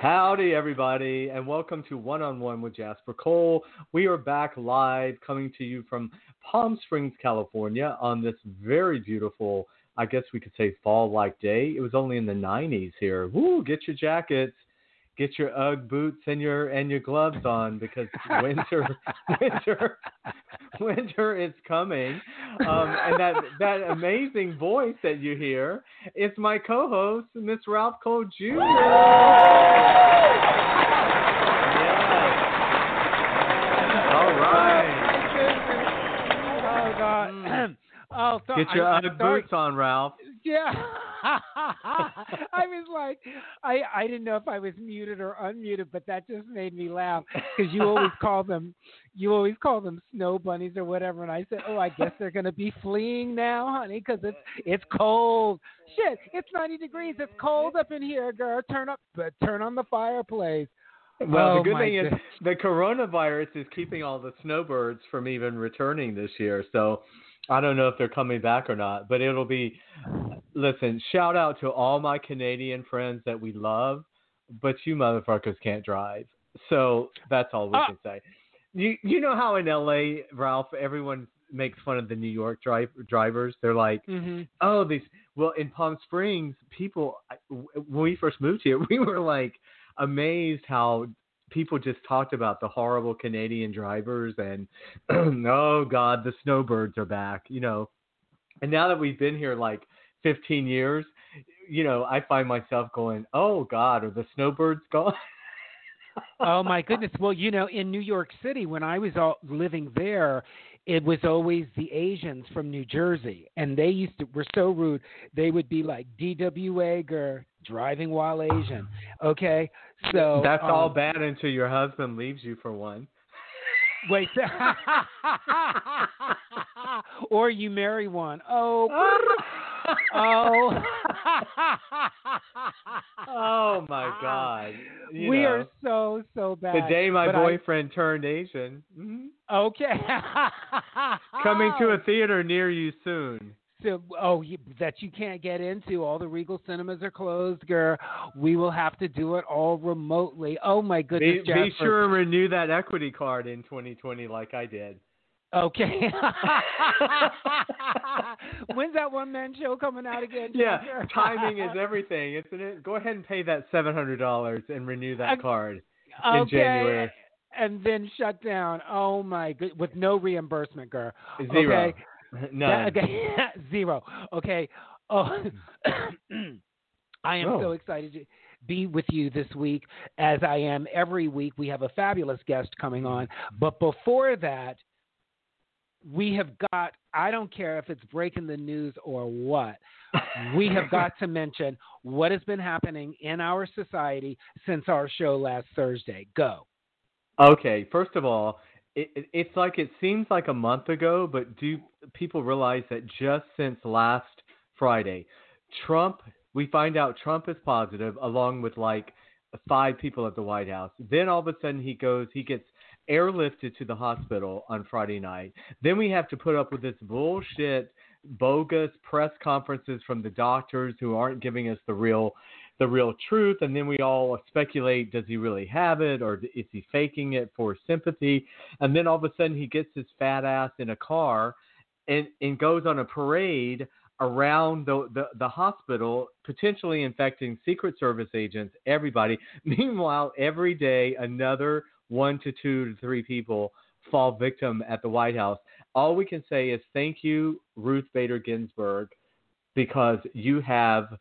Howdy, everybody, and welcome to One on One with Jasper Cole. We are back live, coming to you from Palm Springs, California, on this very beautiful, I guess we could say fall like day. It was only in the 90s here. Woo, get your jackets, get your UGG boots and your and your gloves on because winter winter winter is coming. Um, and that that amazing voice that you hear is my co-host, Miss Ralph Cole Jr. Yes. All right. Oh God. oh, so Get your I, I'm boots on, Ralph. Yeah. I was like, I I didn't know if I was muted or unmuted, but that just made me laugh because you always call them, you always call them snow bunnies or whatever, and I said, oh, I guess they're gonna be fleeing now, honey, because it's it's cold. Shit, it's 90 degrees. It's cold up in here, girl. Turn up, but turn on the fireplace. Well, Oh, the good thing is the coronavirus is keeping all the snowbirds from even returning this year. So I don't know if they're coming back or not, but it'll be. Listen, shout out to all my Canadian friends that we love, but you motherfuckers can't drive. So that's all we Ah. can say. You you know how in LA, Ralph, everyone makes fun of the New York drive, drivers. They're like, hmm oh, these. Well, in Palm Springs, people when we first moved here, we were like amazed how people just talked about the horrible Canadian drivers and oh God, the snowbirds are back, you know. And now that we've been here like 15 years, you know, I find myself going, oh God, are the snowbirds gone? oh my goodness. Well, you know, in New York City, when I was all living there, it was always the Asians from New Jersey, and they used to were so rude. They would be like DWA girl driving while Asian. Okay, so That's all um, bad until your husband leaves you for one. Wait, so- or you marry one. Oh, oh. oh my God. You we know, are so so bad. the day my But I- boyfriend turned Asian. Okay. Coming to a theater near you soon. So, oh, you, that you can't get into. All the Regal cinemas are closed, girl. We will have to do it all remotely. Oh my goodness, Be, be sure and renew that equity card in 2020 like I did. Okay. When's that one man show coming out again? Yeah, timing is everything, isn't it? Go ahead and pay that $700 and renew that card in okay. January. And then shut down. Oh my good, with no reimbursement, girl. Zero. Okay. None. Okay. Zero. Okay. Oh, I am Oh. so excited. to- be with you this week as I am every week. We have a fabulous guest coming on. But before that, we have got, I don't care if it's breaking the news or what, we have got to mention what has been happening in our society since our show last Thursday. Go. Okay, first of all, it, it, it's like it seems like a month ago, but do people realize that just since last Friday, Trump, we find out Trump is positive along with like five people at the White House. Then all of a sudden he goes, he gets airlifted to the hospital on Friday night. Then we have to put up with this bullshit, bogus press conferences from the doctors who aren't giving us the real the real truth and then we all speculate does he really have it or is he faking it for sympathy and then all of a sudden he gets his fat ass in a car and, and goes on a parade around the, the, the hospital, potentially infecting Secret Service agents, everybody. Meanwhile, every day, another one to two to three people fall victim at the White House. All we can say is thank you, Ruth Bader Ginsburg, because you have,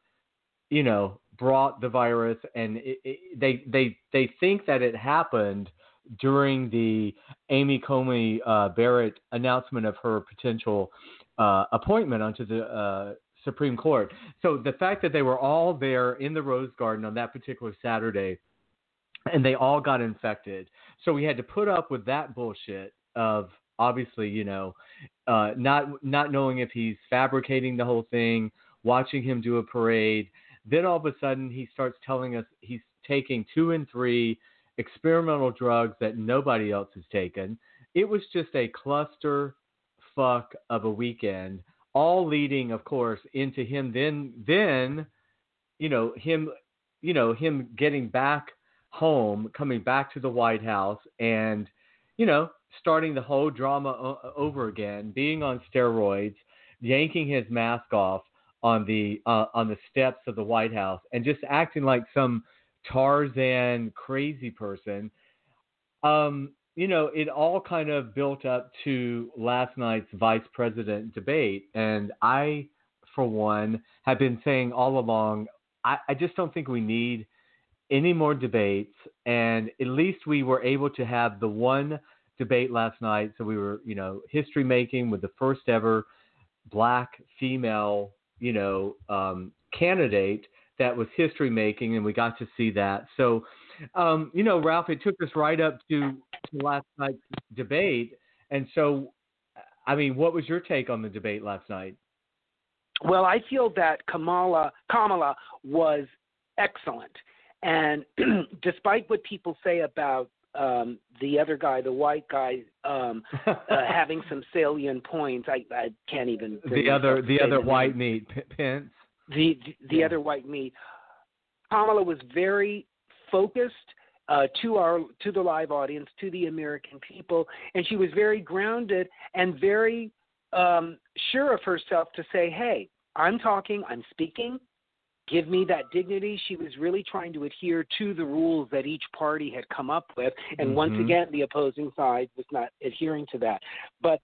you know, brought the virus, and it, it, they they they think that it happened during the Amy Coney uh, Barrett announcement of her potential uh, appointment onto the uh, Supreme Court. So the fact that they were all there in the Rose Garden on that particular Saturday, and they all got infected, so we had to put up with that bullshit of obviously, you know, uh, not not knowing if he's fabricating the whole thing, watching him do a parade. Then all of a sudden he starts telling us he's taking two and three experimental drugs that nobody else has taken. It was just a cluster fuck of a weekend, all leading, of course, into him then then, you know, him you know, him getting back home, coming back to the White House and, you know, starting the whole drama o- over again, being on steroids, yanking his mask off on the uh, on the steps of the White House and just acting like some Tarzan crazy person. Um, you know, it all kind of built up to last night's vice president debate. And I, for one, have been saying all along, I, I just don't think we need any more debates. And at least we were able to have the one debate last night. So we were, you know, history making with the first ever black female, you know, um, candidate that was history making, and we got to see that. So, um, you know, Ralph, it took us right up to, to last night's debate, and so, I mean, what was your take on the debate last night? Well, I feel that Kamala Kamala was excellent, and despite what people say about um, the other guy, the white guy, um, uh, having some salient points, I, I can't even. The other, the other white meat, P- Pence the the, the yeah. other white meat. Kamala was very focused uh, to our to the live audience, to the American people, and she was very grounded and very um, sure of herself to say, "Hey, I'm talking, I'm speaking. Give me that dignity." She was really trying to adhere to the rules that each party had come up with, and mm-hmm. once again, the opposing side was not adhering to that. But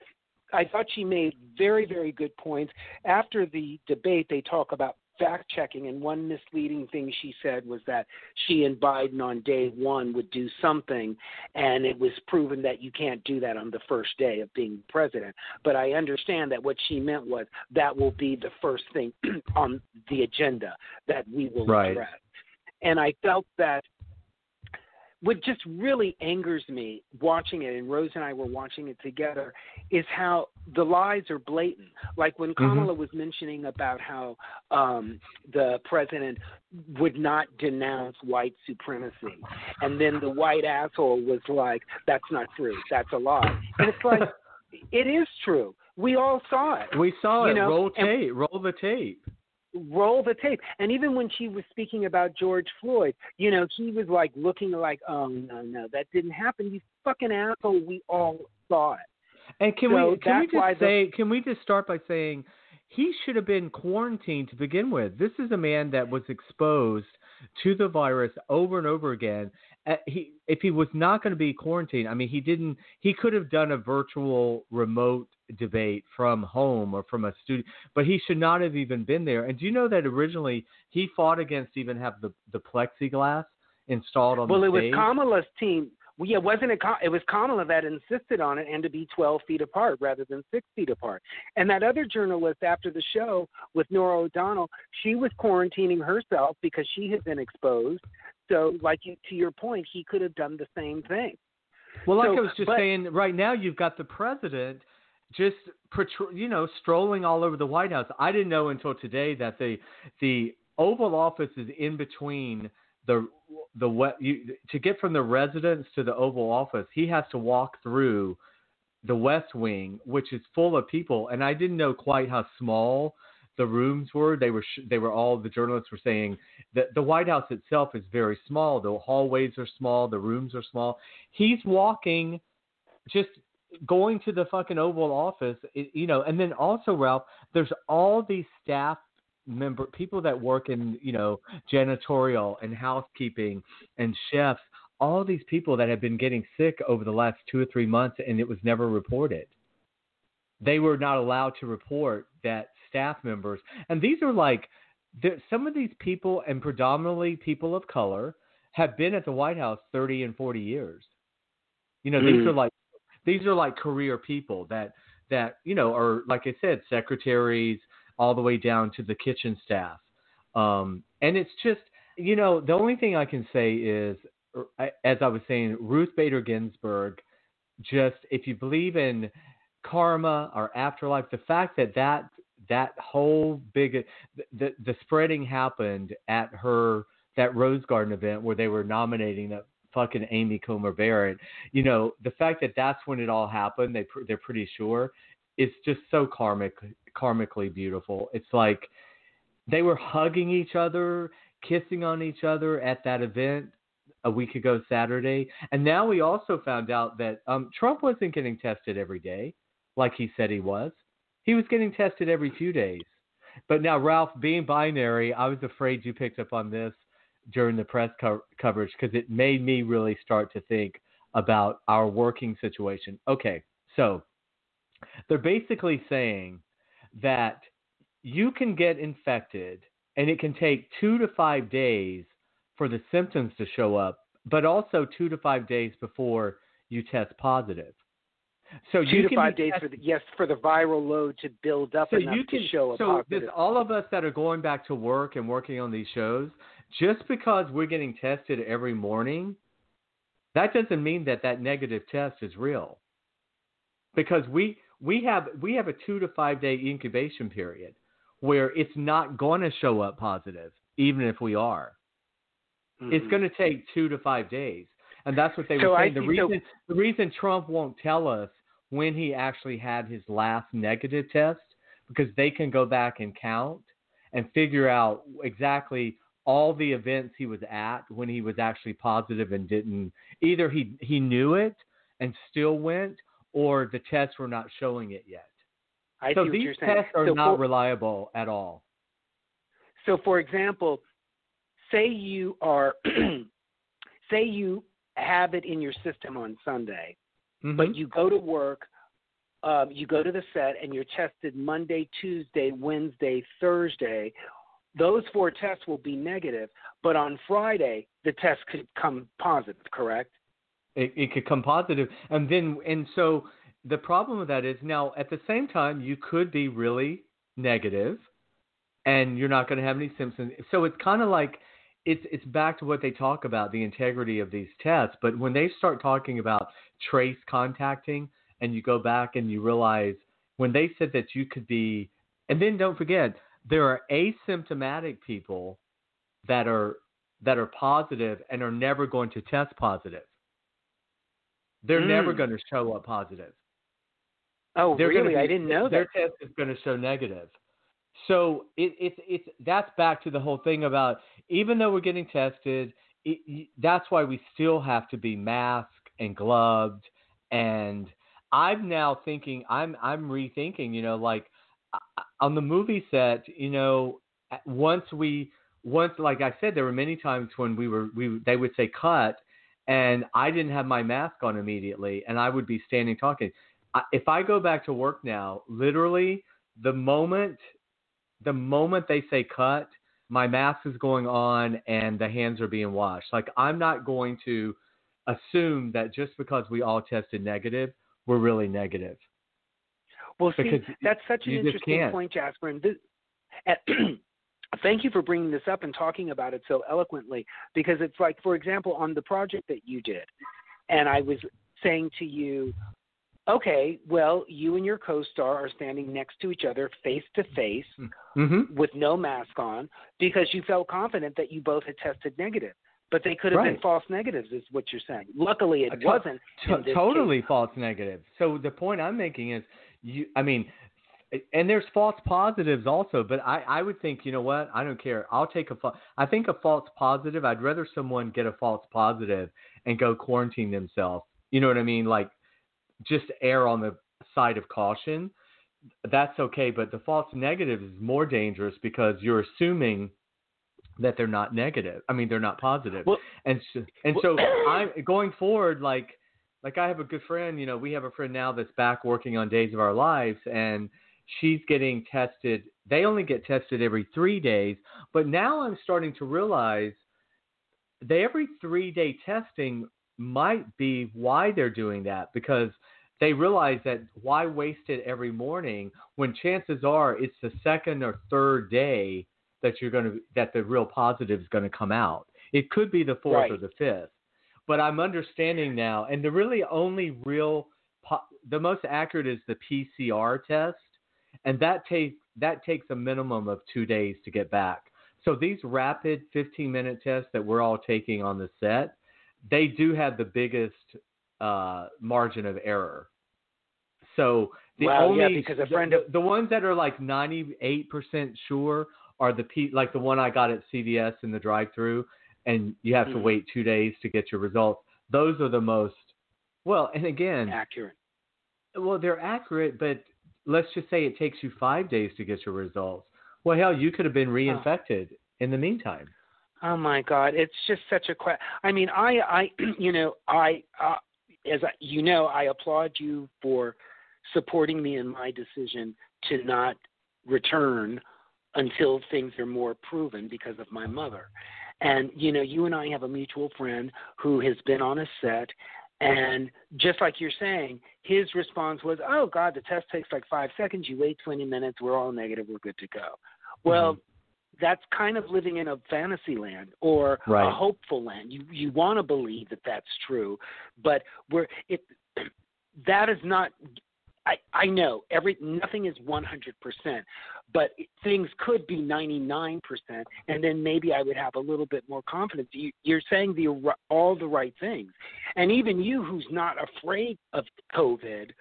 I thought she made very, very good points. After the debate, they talk about fact checking, and one misleading thing she said was that she and Biden on day one would do something, and it was proven that you can't do that on the first day of being president. But I understand that what she meant was that will be the first thing on the agenda that we will right. address. And I felt that what just really angers me watching it, and Rose and I were watching it together, is how the lies are blatant. Like when mm-hmm. Kamala mm-hmm. was mentioning about how um, the president would not denounce white supremacy, and then the white asshole was like, "That's not true. That's a lie." And it's like, it is true. We all saw it. We saw it. Know? Roll tape. And, roll the tape roll the tape. And even when she was speaking about George Floyd, you know, he was like looking like, oh no, no, that didn't happen. You fucking asshole. We all saw it. And can so we can we just say the, can we just start by saying he should have been quarantined to begin with. This is a man that was exposed to the virus over and over again Uh, he if he was not going to be quarantined, I mean, he didn't. He could have done a virtual remote debate from home or from a studio, but he should not have even been there. And do you know that originally he fought against even have the the plexiglass installed on well, the Well, it was? Kamala's team. Well, yeah, wasn't it? It was Kamala that insisted on it and to be 12 feet apart rather than six feet apart. And that other journalist after the show with Norah O'Donnell, she was quarantining herself because she had been exposed. So, like you, to your point, he could have done the same thing. Well, like So, I was just but- saying, right now you've got the president just you know strolling all over the White House. I didn't know until today that the the Oval Office is in between the the you to get from the residence to the Oval Office. He has to walk through the West Wing, which is full of people, and I didn't know quite how small the rooms were. They were they were all the journalists were saying that the White House itself is very small. The hallways are small, the rooms are small. He's walking, just going to the fucking Oval Office, you know. And then also, Ralph, there's all these staff member people that work in you know janitorial and housekeeping and chefs. All these people that have been getting sick over the last two or three months, and it was never reported they were not allowed to report that staff members, and these are like some of these people, and predominantly people of color, have been at the White House 30 and 40 years. You know, these Mm. are like these are like career people that that you know are like I said, secretaries all the way down to the kitchen staff. Um, and it's just you know the only thing I can say is, er, as I was saying, Ruth Bader Ginsburg. Just if you believe in karma or afterlife, the fact that that that whole big the the spreading happened at her that Rose Garden event where they were nominating that fucking Amy Coney Barrett. You know, the fact that that's when it all happened, they they're pretty sure, it's just so karmic karmically beautiful. It's like they were hugging each other, kissing on each other at that event a week ago Saturday, and now we also found out that um, Trump wasn't getting tested every day like he said he was. He was getting tested every few days. But now, Ralph, being binary, I was afraid you picked up on this during the press co- coverage because it made me really start to think about our working situation. Okay, so they're basically saying that you can get infected and it can take two to five days for the symptoms to show up, but also two to five days before you test positive. So Two you to can five days for the yes for the viral load to build up so enough you can to show a so positive. this, all of us that are going back to work and working on these shows, just because we're getting tested every morning, that doesn't mean that that negative test is real. Because we we have we have a two to five day incubation period where it's not going to show up positive, even if we are. It's Mhm. going to take two to five days, and that's what they So were I saying. The see- so- reason the reason Trump won't tell us when he actually had his last negative test because they can go back and count and figure out exactly all the events he was at when he was actually positive and didn't either he he knew it and still went or the tests were not showing it yet. I so see what these you're saying. tests are so not for, reliable at all. so for example, say you are say you have it in your system on Sunday, Mhm. but you go to work, um, you go to the set, and you're tested Monday, Tuesday, Wednesday, Thursday. Those four tests will be negative, but on Friday the test could come positive. Correct? It, it could come positive. And then and so the problem with that is now at the same time you could be really negative and you're not going to have any symptoms. So it's kind of like it's it's back to what they talk about the integrity of these tests. But when they start talking about trace contacting and you go back and you realize when they said that you could be and then don't forget there are asymptomatic people that are that are positive and are never going to test positive they're never Mm. going to show up positive. Oh, They're really? I didn't know their that. test is going to show negative. So it, it's it's that's back to the whole thing about even though we're getting tested, it, that's why we still have to be masked and gloved. And I'm now thinking I'm I'm rethinking. You know, like on the movie set, you know, once we once like I said, there were many times when we were we they would say cut, and I didn't have my mask on immediately, and I would be standing talking. I, if I go back to work now, literally the moment the moment they say cut, my mask is going on and the hands are being washed. Like I'm not going to assume that just because we all tested negative, we're really negative. Well, see, that's such an interesting point, Jasper. And this, thank you for bringing this up and talking about it so eloquently. Because it's like, for example, on the project that you did, and I was saying to you, okay, well, you and your co-star are standing next to each other, face to face, with no mask on, because you felt confident that you both had tested negative. But they could have been false negatives, is what you're saying. Luckily, it Uh, to- wasn't. To- totally case. false negative. So the point I'm making is, you. I mean, and there's false positives also. But I, I would think, you know what? I don't care. I'll take a. I think a false positive. I'd rather someone get a false positive and go quarantine themselves. You know what I mean? Like, just err on the side of caution. That's okay. But the false negative is more dangerous because you're assuming that they're not negative. I mean, they're not positive. Well- and so, and so I'm going forward. Like, like I have a good friend. You know, we have a friend now that's back working on Days of Our Lives, and she's getting tested. They only get tested every three days, but now I'm starting to realize they every three day testing might be why they're doing that because they realize that why waste it every morning when chances are it's the second or third day that you're going to that the real positive is going to come out. It could be the fourth or the fifth, but I'm understanding now, and the really only real po- the most accurate is the PCR test, and that takes that takes a minimum of two days to get back. So these rapid 15 minute tests that we're all taking on the set, they do have the biggest uh, margin of error. So the Wow, only yeah, because a friend the, of- the ones that are like 98% sure are the like the one I got at CVS in the drive-through, and you have to Mhm. wait two days to get your results. Those are the most well, and again, accurate. well, they're accurate, but let's just say it takes you five days to get your results. Well, hell, you could have been reinfected in the meantime. Oh my God, it's just such a que- I mean, I, I, you know, I, uh, as I, you know, I applaud you for supporting me in my decision to not return until things are more proven because of my mother. And you know, you and I have a mutual friend who has been on a set, and just like you're saying, his response was, "Oh God, the test takes like five seconds. You wait 20 minutes. We're all negative. We're good to go." Well, mm-hmm. that's kind of living in a fantasy land or Right. a hopeful land. You you want to believe that that's true, but we're it. That is not. I I know every nothing is one hundred percent, but things could be ninety nine percent, and then maybe I would have a little bit more confidence. You, you're saying the all the right things, and even you, who's not afraid of COVID,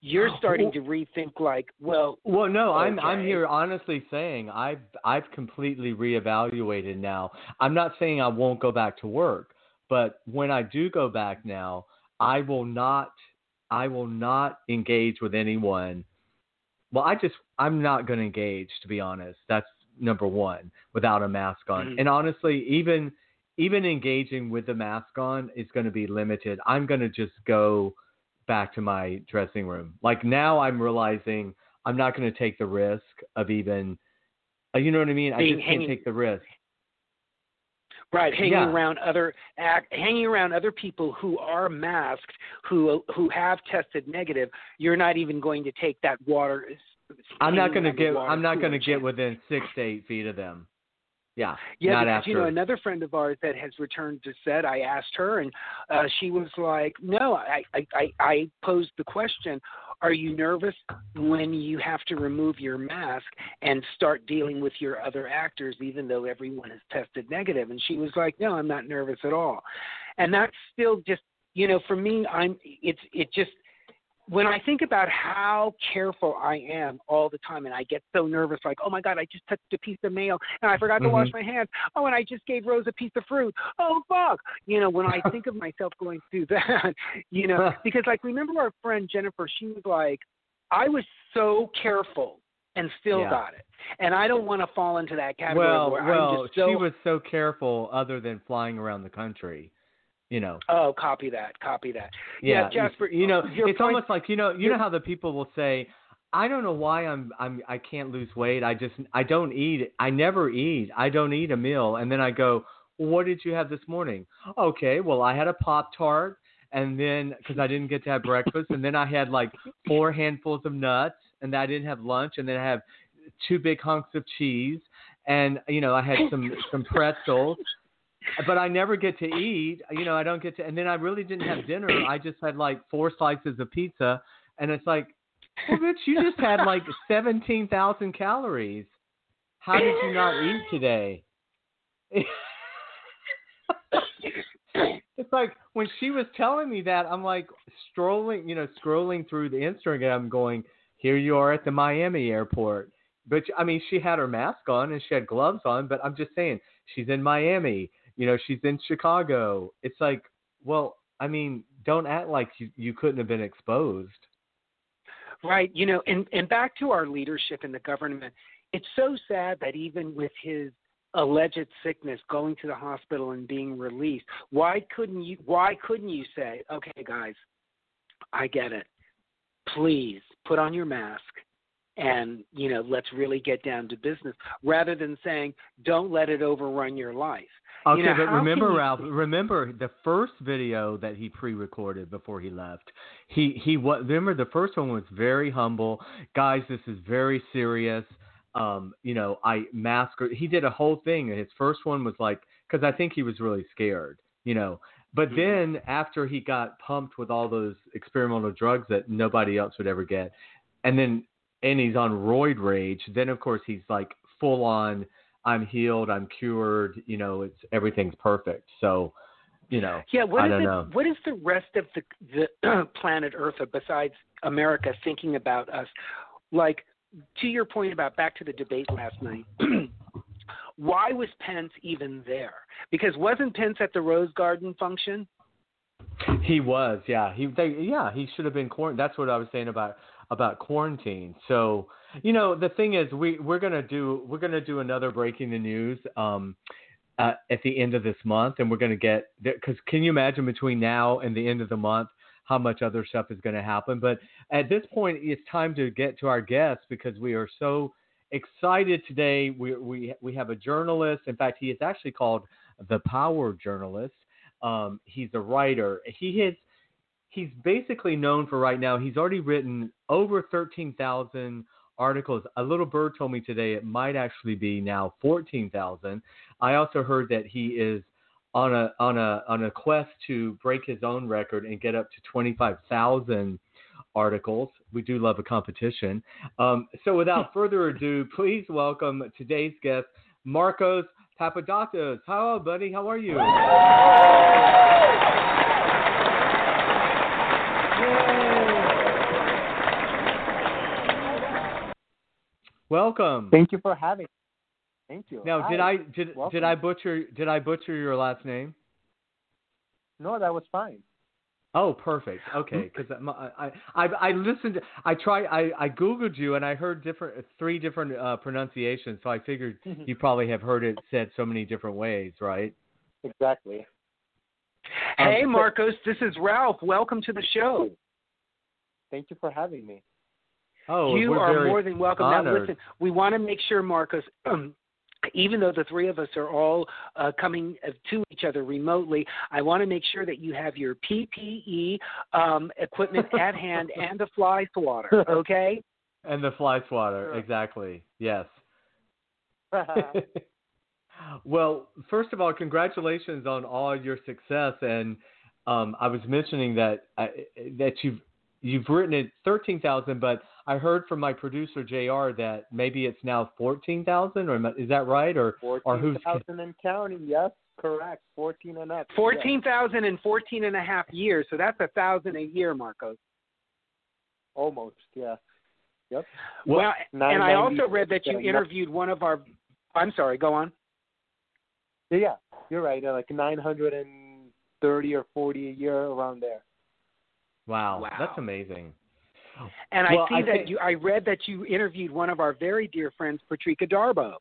you're oh, starting to rethink. Like, well, Well, no, I'm I'm here honestly saying I've I've completely reevaluated now. I'm not saying I won't go back to work, but when I do go back now, I will not I will not engage with anyone. Well, I just I'm not going to engage to be honest. That's number 1 without a mask on. Mhm. And honestly, even even engaging with the mask on is going to be limited. I'm going to just go back to my dressing room. Like now I'm realizing I'm not going to take the risk of even, uh, you know what I mean? I Being just can't take the risk. Right, hanging Yeah. around other act, hanging around other people who are masked, who who have tested negative. You're not even going to take that water. I'm not going to get. I'm not going to get within six to eight feet of them. Yeah. Yeah, not because after. you know another friend of ours that has returned to set. I asked her, and uh, she was like, "No." I, I I I posed the question: Are you nervous when you have to remove your mask and start dealing with your other actors, even though everyone has tested negative? And she was like, "No, I'm not nervous at all." And that's still just you know for me, I'm it's it just when I think about how careful I am all the time, and I get so nervous, like, oh my God, I just touched a piece of mail and I forgot to wash mm-hmm. my hands. Oh, and I just gave Rose a piece of fruit. Oh, fuck. You know, when I think of myself going through that, you know, because like, remember our friend Jennifer, she was like, I was so careful and still Yeah. got it. And I don't want to fall into that category well, where well, I'm just so she was so careful, other than flying around the country. You know. Oh, copy that. Copy that. Yeah, Yeah, Jasper, You, you know, it's point- almost like you know, you know how the people will say, "I don't know why I'm I'm I can't lose weight. I just I don't eat. I never eat. I don't eat a meal." And then I go, "What did you have this morning?" Okay, well I had a pop tart, and then because I didn't get to have breakfast, and then I had like four handfuls of nuts, and I didn't have lunch, and then I have two big hunks of cheese, and you know I had some some pretzels but I never get to eat. You know, I don't get to, and then I really didn't have dinner. I just had like four slices of pizza, and it's like, well, bitch, you just had like seventeen thousand calories. How did you not eat today? it's like when she was telling me that, I'm like strolling, you know, scrolling through the Instagram, going, here you are at the Miami airport. But I mean, she had her mask on and she had gloves on, but I'm just saying, she's in Miami you know she's in chicago it's like well i mean don't act like you, you couldn't have been exposed Right. You know, and, and back to our leadership in the government, it's so sad that even with his alleged sickness going to the hospital and being released, why couldn't you why couldn't you say, Okay guys, I get it. Please put on your mask and, you know, let's really get down to business rather than saying, Don't let it overrun your life. Okay, You know, but remember, you- Ralph. Remember the first video that he pre-recorded before he left. He he what? Remember the first one was very humble, guys. This is very serious. Um, you know, I mask. He did a whole thing. and His first one was like because I think he was really scared. You know, but Mhm. then after he got pumped with all those experimental drugs that nobody else would ever get, and then and he's on roid rage, then of course he's like full on. I'm healed. I'm cured. You know, it's everything's perfect. So, you know, Yeah, what I is don't it, know. what is the rest of the the planet Earth besides America thinking about us? Like to your point about back to the debate last night. why was Pence even there? Because wasn't Pence at the Rose Garden function? He was, yeah. He, they, yeah, he should have been quarantined. That's what I was saying about about quarantine. So, you know, the thing is, we we're gonna do we're gonna do another breaking the news um, uh, at the end of this month, and we're gonna get because can you imagine between now and the end of the month how much other stuff is going to happen? But at this point, it's time to get to our guests because we are so excited today. We we we have a journalist. In fact, he is actually called the Power Journalist. Um, he's a writer. He has he's basically known for right now. He's already written over thirteen thousand articles. A little bird told me today it might actually be now fourteen thousand. I also heard that he is on a on a on a quest to break his own record and get up to twenty five thousand articles. We do love a competition. Um, so without further ado, please welcome today's guest, Markos Papadakis. Hello, buddy. How are you? Welcome. Thank you for having. me. Thank you. Now, did I did did I butcher did I butcher your last name? No, that was fine. Oh, perfect. Okay, because I, I I I listened. I tried. I I googled you and I heard different three different uh, pronunciations. So I figured Mhm. you probably have heard it said so many different ways, right? Exactly. Hey Um, Markos, this is Ralph. Welcome to the show. Thank you for having me. Oh, you we're more than welcome. Now, listen, we want to make sure, Markos, um, even though the three of us are all uh, coming uh, to each other remotely, I want to make sure that you have your PPE um, equipment at hand and a fly swatter. Okay. And the fly swatter, Sure. exactly. Yes. well, first of all, congratulations on all your success. And um, I was mentioning that uh, that you've you've written it thirteen thousand, but I heard from my producer Jr. that maybe it's now fourteen thousand, or is that right? Or or Fourteen who's thousand and counting. Yes, correct. Fourteen and up. Yes. 14,000 and 14 and a half years. So that's a thousand a year, Markos. Almost. Yeah. Yep. Well, and I also read that you interviewed one of our. I'm sorry. Go on. Yeah, yeah, you're right. Uh, like nine hundred and thirty or forty a year around there. wow, Wow. that's amazing. And Well, I see I that think- you. I read that you interviewed one of our very dear friends, Patrika Darbo.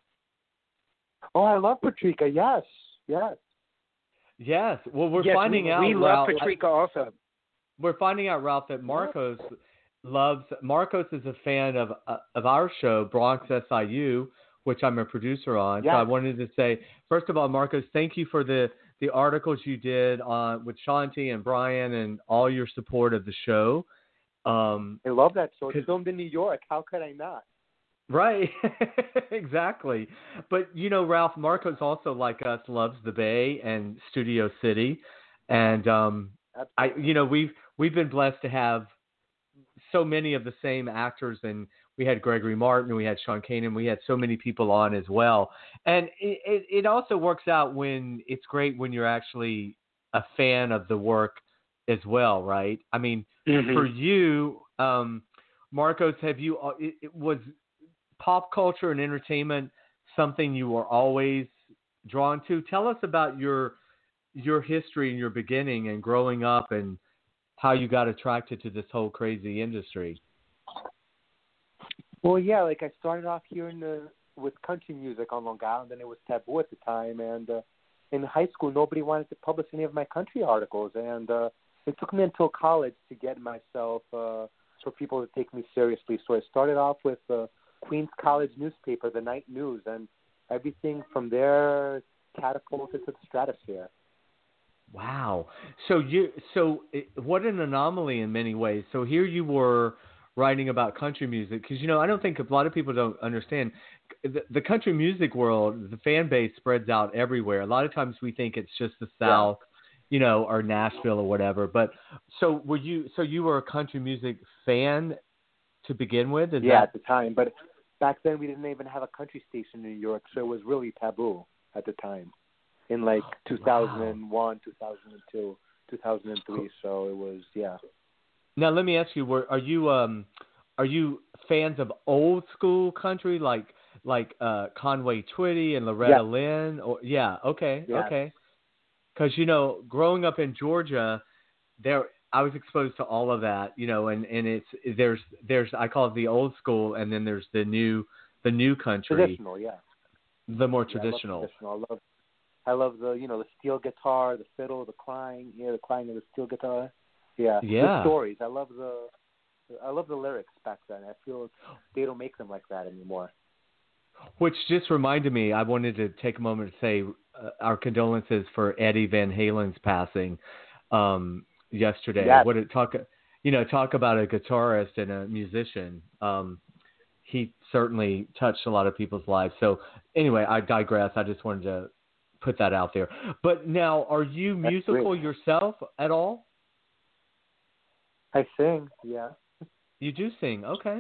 Oh, I love Patrika. Yes, yes. Yes. Well, we're yes, finding we, out. we love Ralph, Patrika also. We're finding out, Ralph, that Markos loves. Markos is a fan of uh, of our show, Bronx SIU, which I'm a producer on. So I wanted to say, first of all, Markos, thank you for the the articles you did on with Shanti and Brian and all your support of the show. Um, I love that show. It's filmed in New York. How could I not? Right, exactly. But you know, Ralph Markos also like us loves the Bay and Studio City, and um, I, you know, we've we've been blessed to have so many of the same actors, and we had Gregory Martin, we had Sean Kanan, we had so many people on as well, and it, it, it also works out when it's great when you're actually a fan of the work as well, right? I mean, Mhm. for you, um, Markos, have you? It, it was pop culture and entertainment something you were always drawn to? Tell us about your your history and your beginning and growing up and how you got attracted to this whole crazy industry. Well, yeah, like I started off here in the with country music on Long Island, and it was taboo at the time. And uh, in high school, nobody wanted to publish any of my country articles, and uh, it took me until college to get myself uh, for people to take me seriously. So I started off with uh, Queens College newspaper, the Knight News, and everything from there catapulted to the stratosphere. Wow. So you so it, what an anomaly in many ways. So here you were writing about country music because you know I don't think a lot of people don't understand the, the country music world. The fan base spreads out everywhere. A lot of times we think it's just the South, you know, or Nashville or whatever. But so were you? So you were a country music fan to begin with? Is yeah, that at the time, but back then we didn't even have a country station in New York, so it was really taboo at the time. In like 2001, 2002, 2003, so it was yeah. Now let me ask you: Were are you um are you fans of old school country like like uh Conway Twitty and Loretta Yes. Lynn? Or yeah, okay, Yes. okay. Because you know, growing up in Georgia, there I was exposed to all of that. You know, and and it's there's there's I call it the old school, and then there's the new the new country, Traditional, yeah. the more Yeah, I traditional. traditional. I love, I love the you know the steel guitar, the fiddle, the crying, yeah, the crying of the steel guitar. Yeah, Yeah. The stories. I love the, I love the lyrics back then. I feel they don't make them like that anymore. Which just reminded me, I wanted to take a moment to say uh, our condolences for Eddie Van Halen's passing um, yesterday. Yes. What it talk, you know, talk about a guitarist and a musician. Um, he certainly touched a lot of people's lives. So anyway, I digress. I just wanted to put that out there. But now, are you That's musical great. yourself at all? I sing, yeah. You do sing, okay.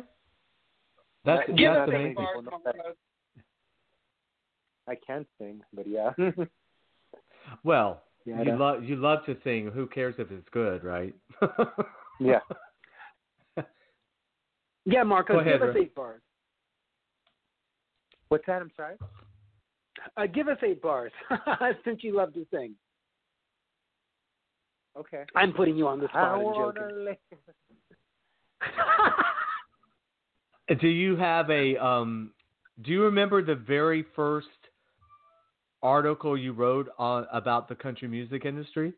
That's, Give that's amazing. bar, People know that. Markos. I can sing, but yeah. Well, Yeah, you love you love to sing. Who cares if it's good, right? yeah. Yeah, Markos, Go ahead, give us eight bars. What's that? I'm sorry. Uh, give us eight bars, since you love to sing. Okay. I'm putting you on the spot. I'm wanna joking. Do you have a um do you remember the very first article you wrote on about the country music industry?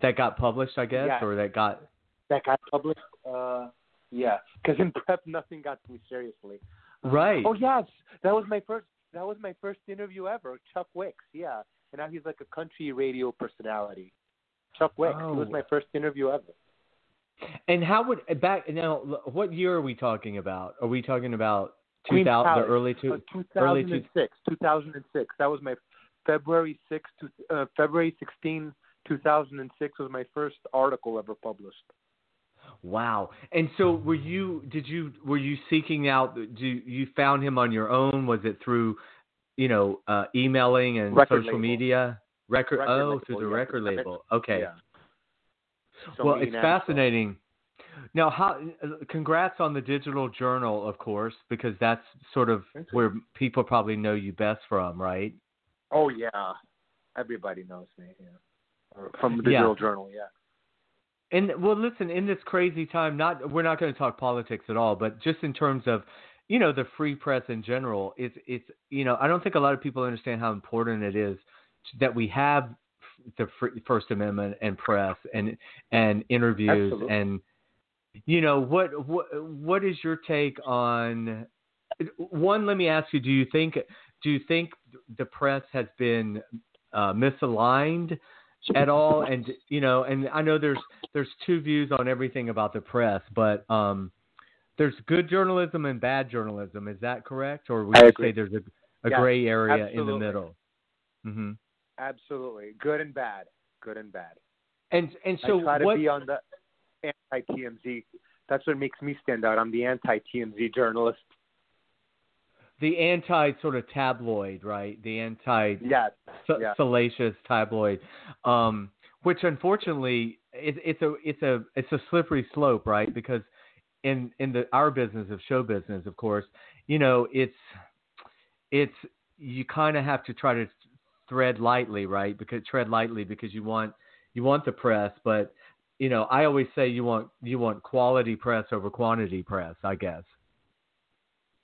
That got published, I guess, Yeah. or that got that got published. Uh, yeah, because in prep nothing got me seriously. right. Oh yes, that was my first. That was my first interview ever. Chuck Wicks, yeah, and now he's like a country radio personality. Chuck Wicks. He was Oh. my first interview ever. And how would back now what year are we talking about? Are we talking about Queens 2000 the early two, Uh, early two, 2006. 2006. That was my February 6th. To, uh, February 16, 2006 was my first article ever published. Wow. And so were you did you were you seeking out do you found him on your own? Was it through, you know, uh emailing and Record social label. media? Record, Record oh, label, through the yeah. record label. Okay. Yeah. So well, it's Angelo. Now, how? Congrats on the digital journal, of course, because that's sort of where people probably know you best from, right? Oh yeah, everybody knows me. Yeah. From the Yeah. Digital Journal, yeah. And well, listen, in this crazy time, not we're not going to talk politics at all, but just in terms of, you know, the free press in general, it's it's you know, I don't think a lot of people understand how important it is that we have the First Amendment and press and and interviews Absolutely. and you know what what what is your take on one? Let me ask you: Do you think do you think the press has been uh, misaligned at all? And you know, and I know there's there's two views on everything about the press, but um, there's good journalism and bad journalism. Is that correct, or would you say there's a, a Yes, gray area in the absolutely. middle? hmm Absolutely, good and bad, good and bad. And and so I try to what? be on the anti TMZ. That's what makes me stand out. I'm the anti TMZ journalist. the anti sort of tabloid, right? The anti Yes, sa- yeah. salacious tabloid, um, which unfortunately it, it's a it's a it's a slippery slope, right? Because in in the our business of show business, of course, you know it's it's you kind of have to try to thread lightly, right? Because tread lightly because you want you want the press, but you know I always say you want you want quality press over quantity press, I guess.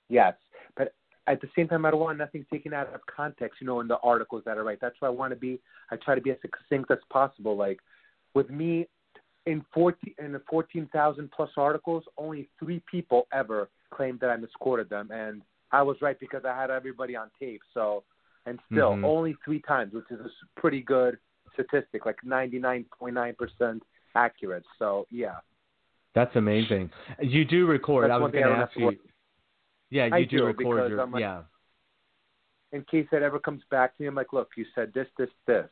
Yes, but at the same time, I don't want nothing taken out of context. You know, in the articles that I write. That's why I want to be. I try to be as succinct as possible. Like with me, in fourteen in the fourteen thousand plus articles, only three people ever claimed that I misquoted them, and I was right because I had everybody on tape. So, and still, Mhm. only three times, which is a pretty good statistic, like ninety nine point nine percent accurate. So, yeah. That's amazing. You do record. That's I was going to ask have to you. Yeah, you I do, do, record your like- yeah. in case that ever comes back to me, I'm like, look, you said this, this, this.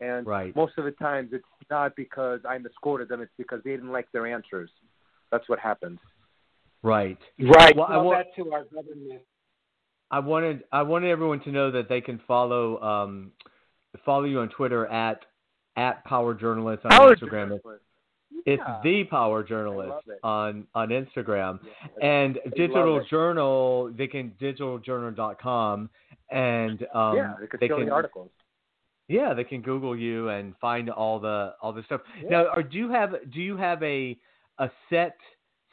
And Right. most of the times it's not because I misquoted them, it's because they didn't like their answers. That's what happens. Right. Right. Well, I Tell wa- that to our government. I wanted I wanted everyone to know that they can follow um follow you on Twitter at at Power Journalist on Power Instagram. journalist. It's Yeah. the Power I Journalist on on Instagram. Yeah, And love Digital. Journal, they can digitaljournal.com and um yeah, they they show can the articles. Yeah, they can Google you and find all the all the stuff. Yeah. Now, are, do you have do you have a a set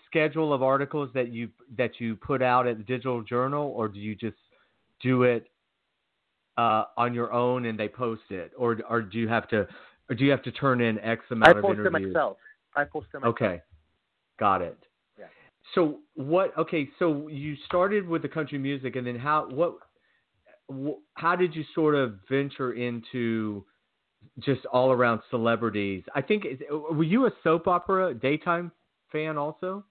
schedule of articles that you that you put out at the Digital Journal, or do you just do it uh, on your own and they post it, or or do you have to or do you have to turn in X amount of interviews? I post them myself. I post them myself. Okay, got it. Yeah. So what? Okay, so you started with the country music, and then how? What? wh- How did you sort of venture into just all around celebrities? I think were you a soap opera daytime fan also?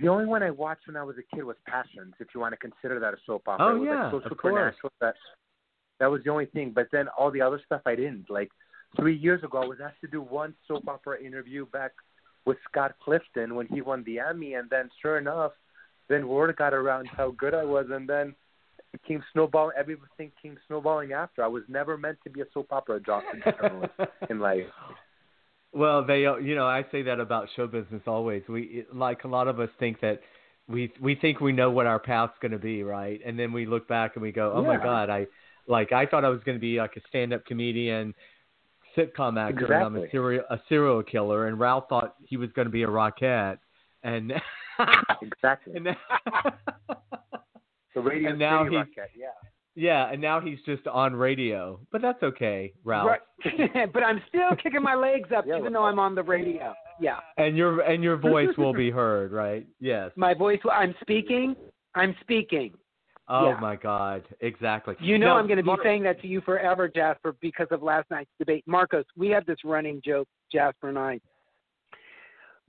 The only one I watched when I was a kid was Passions, if you want to consider that a soap opera. Oh, yeah, like so of course. that that was the only thing. But then all the other stuff I didn't. Like three years ago I was asked to do one soap opera interview back with Scott Clifton when he won the Emmy and then sure enough, then word got around how good I was and then it came snowballing everything came snowballing after. I was never meant to be a soap opera journalist in life. Well, they, you know, I say that about show business always. We like a lot of us think that we we think we know what our path's going to be, right? And then we look back and we go, "Oh my God, I like I thought I was going to be like a stand-up comedian, sitcom actor, and I'm a serial a serial killer." And Ralph thought he was going to be a rockette, and Exactly. and then, The radio and now City he- yeah. yeah, and now he's just on radio, but that's okay, Ralph. Right. but I'm still kicking my legs up, Yeah, even though I'm on the radio. Yeah. And your and your voice will be heard, right? Yes. My voice. I'm speaking. I'm speaking. Oh Yeah. my God, exactly. You know Now, I'm going to be Mar- saying that to you forever, Jasper, because of last night's debate. Markos, we have this running joke, Jasper and I,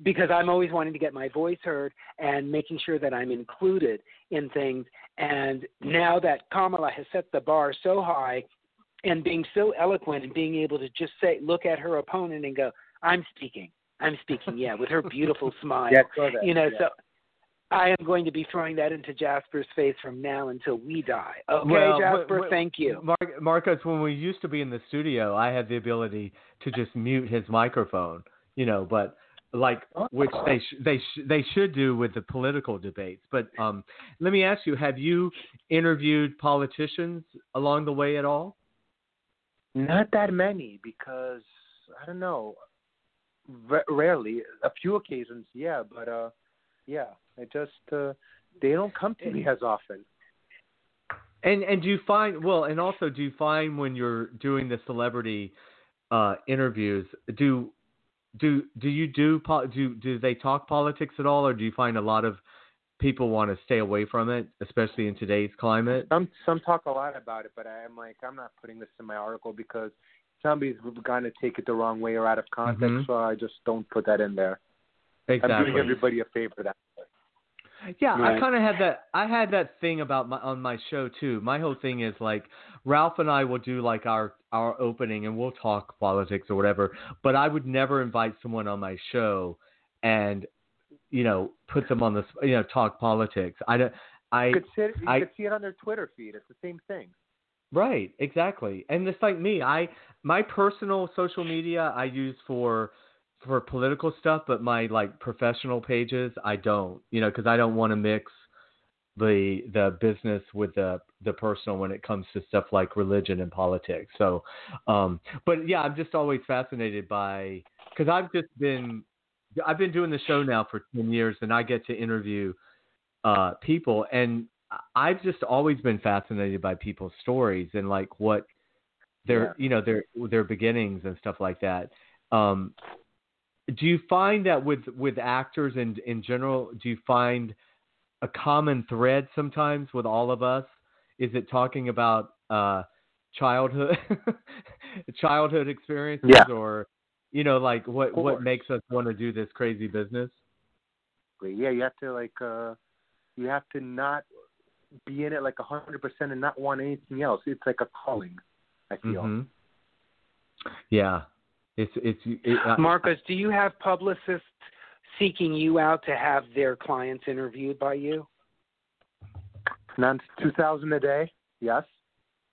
because I'm always wanting to get my voice heard and making sure that I'm included in things. And now that Kamala has set the bar so high and being so eloquent and being able to just say, look at her opponent and go, I'm speaking. I'm speaking, yeah, with her beautiful smile. Yeah. You know, yeah. so I am going to be throwing that into Jasper's face from now until we die. Okay, Well, Jasper, but- but- thank you. Mar- Markos, when we used to be in the studio, I had the ability to just mute his microphone, you know, but like which they sh- they sh- they should do with the political debates. But um, let me ask you: Have you interviewed politicians along the way at all? Not that many because I don't know. R- rarely, a few occasions, yeah, but uh, yeah, I just uh, they don't come to me as often. And and do you find well, and also do you find when you're doing the celebrity uh, interviews, do do do you do do do they talk politics at all, or do you find a lot of people want to stay away from it, especially in today's climate? Some some talk a lot about it, but I'm like I'm not putting this in my article because somebody's going to take it the wrong way or out of context, Mhm. so I just don't put that in there. Exactly. I'm doing everybody a favor that Yeah, I kind of had that. I had that thing about my on my show too. My whole thing is like Ralph and I will do like our our opening and we'll talk politics or whatever. But I would never invite someone on my show and you know put them on the you know talk politics. I don't. I You could see it, you I- could see it on their Twitter feed. It's the same thing. Right, exactly. And it's like me, I my personal social media I use for for political stuff, but my like professional pages I don't, you know, cuz I don't want to mix the the business with the the personal when it comes to stuff like religion and politics. So um but yeah, I'm just always fascinated by cuz I've just been I've been doing the show now for 10 years and I get to interview uh people and I've just always been fascinated by people's stories and like what their Yeah. you know their their beginnings and stuff like that. Um, do you find that with with actors and in general, do you find a common thread sometimes with all of us? Is it talking about uh, childhood childhood experiences Yeah. or you know like what what makes us want to do this crazy business? Yeah, you have to like uh you have to not be in it like a hundred percent and not want anything else. It's like a calling. I feel. Mhm. Yeah, it's it's it, I- Markos, do you have publicists seeking you out to have their clients interviewed by you? None two thousand a day. Yes.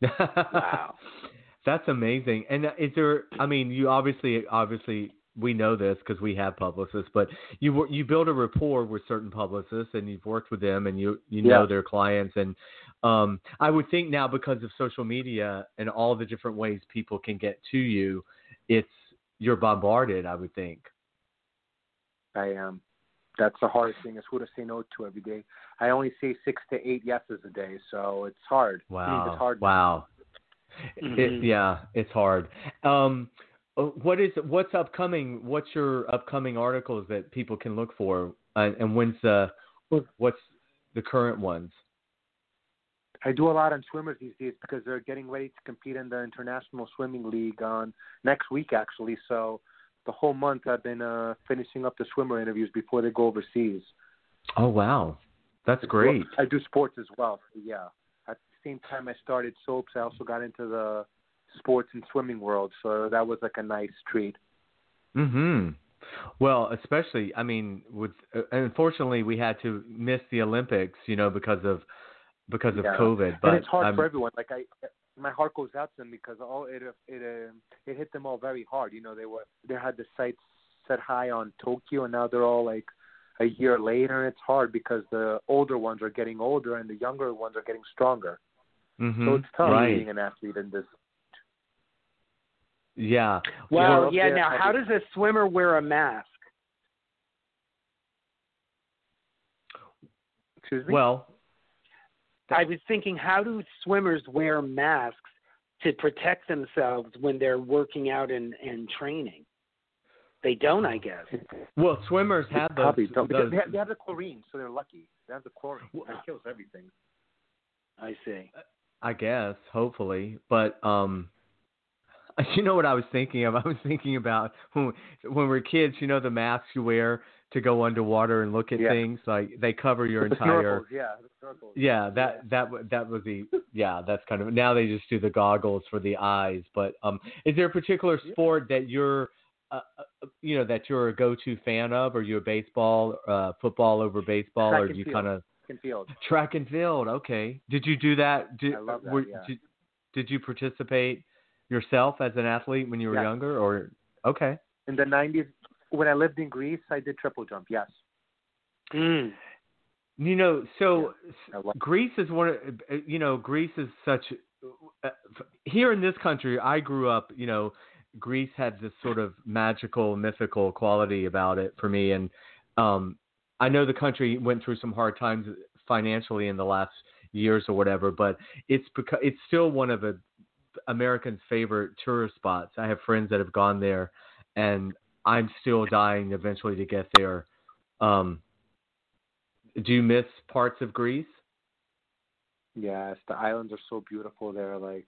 Wow. That's amazing. And uh, is there? I mean, you obviously, obviously, we know this because we have publicists. But you you build a rapport with certain publicists, and you've worked with them, and you you know Yeah. their clients. And um, I would think now because of social media and all the different ways people can get to you, it's you're bombarded. I would think. I am. That's the hardest thing is who to say no to every day. I only say six to eight yeses a day, so it's hard. Wow. it's hard. Wow. It, Mhm. yeah, it's hard. Um, uh, what is what's upcoming? What's your upcoming articles that people can look for? Uh, and when's the what's the current ones? I do a lot on swimmers these days because they're getting ready to compete in the International Swimming League on next week actually. So the whole month I've been uh finishing up the swimmer interviews before they go overseas. Oh wow, that's great. I do sports as well. So yeah. At the same time I started soaps, I also got into the sports and swimming world. So that was like a nice treat. Hmm. Well, especially, I mean, with uh, unfortunately we had to miss the Olympics, you know, because of because of Yeah. COVID. But and it's hard I'm- for everyone. Like I, my heart goes out to them because all it it uh, it hit them all very hard. You know, they were they had the sights set high on Tokyo, and now they're all like a year later. And it's hard because the older ones are getting older, and the younger ones are getting stronger. Mhm. So it's tough right. being an athlete in this. Yeah. Well, Well, yeah. yeah, Now, I how do. does a swimmer wear a mask? Excuse me. Well, I was thinking, how do swimmers wear masks to protect themselves when they're working out and, and training? They don't, I guess. well, swimmers have those. Probably don't because those they have, they have the chlorine, so they're lucky. They have the chlorine. That kills everything. I see. I guess, hopefully. But um you know what I was thinking of? I was thinking about when when we're kids, you know the masks you wear to go underwater and look at Yeah. things like they cover your the entire snorkels, yeah, snorkels. yeah, that that that was the yeah, that's kind of now they just do the goggles for the eyes. But um, is there a particular sport that you're, uh, uh, you know, that you're a go-to fan of? Are you a baseball, uh, football over baseball, Track or do you kind of Track and field. track and field? Okay. Did you do that? Did, I love that, were- yeah. did, did you participate yourself as an athlete when you were Yes. younger, or okay? In the '90s, when I lived in Greece, I did triple jump. Yes. Mm. You know, so love- Greece is one of uh, you know Greece is such uh, here in this country. I grew up, you know, Greece had this sort of magical, mythical quality about it for me, and um, I know the country went through some hard times financially in the last years or whatever. But it's because it's still one of a, Americans' favorite tourist spots. I have friends that have gone there, and I'm still dying eventually to get there. Um, do you miss parts of Greece? Yes, the islands are so beautiful there. Like,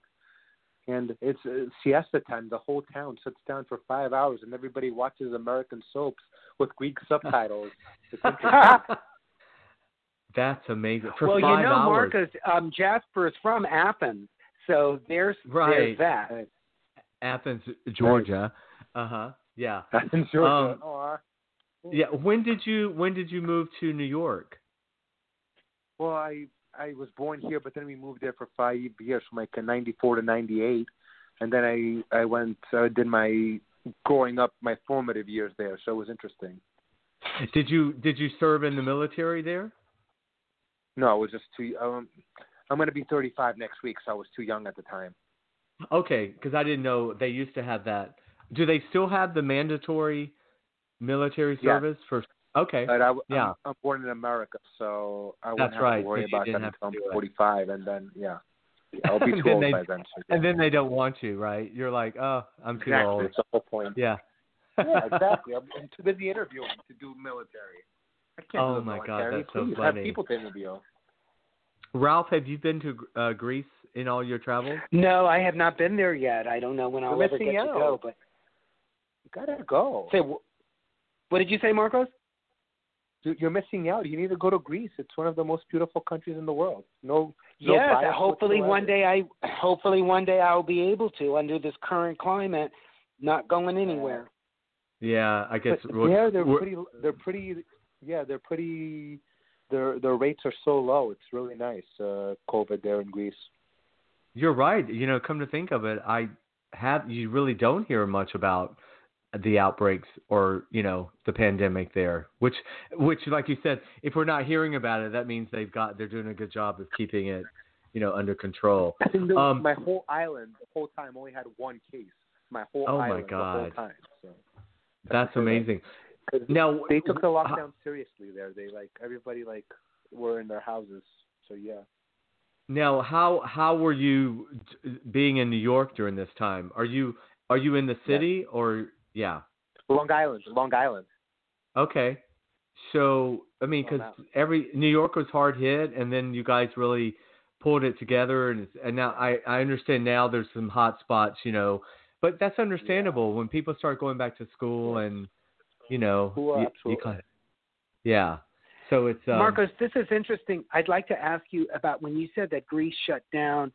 and it's uh, siesta time. The whole town sits down for five hours, and everybody watches American soaps with Greek subtitles. That's amazing. For well, five you know, hours. Markos, um, Jasper is from Athens, so there's Right. there's that. Athens, Georgia. Uh huh. Yeah. in. Um, Aw. Yeah. When did you When did you move to New York? Well, I I was born here, but then we moved there for five years, from like '94 to '98, and then I I went uh, did my growing up my formative years there, so it was interesting. Did you Did you serve in the military there? No, I was just too. Um, I'm going to be 35 next week, so I was too young at the time. Okay, because I didn't know they used to have that. Do they still have the mandatory military Yeah. service for? Okay. But I, Yeah. I'm, I'm born in America, so I That's wouldn't have right, to worry so you about didn't that have until to I'm do it. 45, and then yeah, I'll be And too then old they- by then. So, And then they don't want you, right? You're like, oh, I'm too exactly, old. it's the whole point. Yeah. yeah, exactly. I'm, I'm too busy interviewing to do military. I can't Oh do my God, military. that's so funny. Have people to interview. Ralph, have you been to uh, Greece in all your travels? No, I have not been there yet. I don't know when I'll ever get missing to go. But You gotta go. say, wh- what did you say, Markos? You- You're missing out. You need to go to Greece. It's one of the most beautiful countries in the world. No, no yes, hopefully whatsoever. one day I hopefully one day I'll be able to under this current climate, not going anywhere. Yeah, I guess. But we're- yeah, they're we're- pretty. They're pretty. Yeah, they're pretty. Their their rates are so low. It's really nice. Uh, COVID there in Greece. You're right. You know, come to think of it, I have. You really don't hear much about the outbreaks or you know the pandemic there. Which, which, like you said, if we're not hearing about it, that means they've got they're doing a good job of keeping it, you know, under control. I think Um, my whole island, the whole time, only had one case. My whole Oh, my island, the whole God. time. So. That's Because amazing. Cause Now they took the lockdown seriously there. They like everybody like were in their houses. So yeah. Now, how how were you being in New York during this time? Are you are you in the city or yeah? Long Island, Long Island. Okay. So, I mean, Oh, because every New York was hard hit, and then you guys really pulled it together, and and now I I understand now there's some hot spots, you know, but that's understandable when people start going back to school and you know you, you kind of, yeah. So it's um, Markos, this is interesting. I'd like to ask you about when you said that Greece shut down.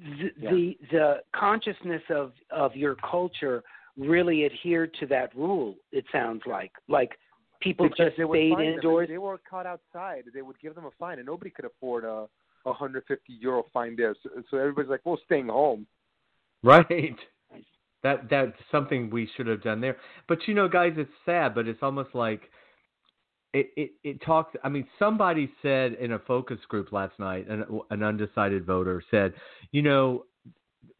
The Yeah. the, the consciousness of of your culture really adhered to that rule. It sounds like like people because just they stayed indoors. They were caught outside, they would give them a fine, and nobody could afford a 150 euro fine there. So, so everybody's like, "Well, staying home." Right. That that's something we should have done there. But you know, guys, it's sad, but it's almost like it it, it talks. I mean, somebody said in a focus group last night, an an undecided voter said, you know,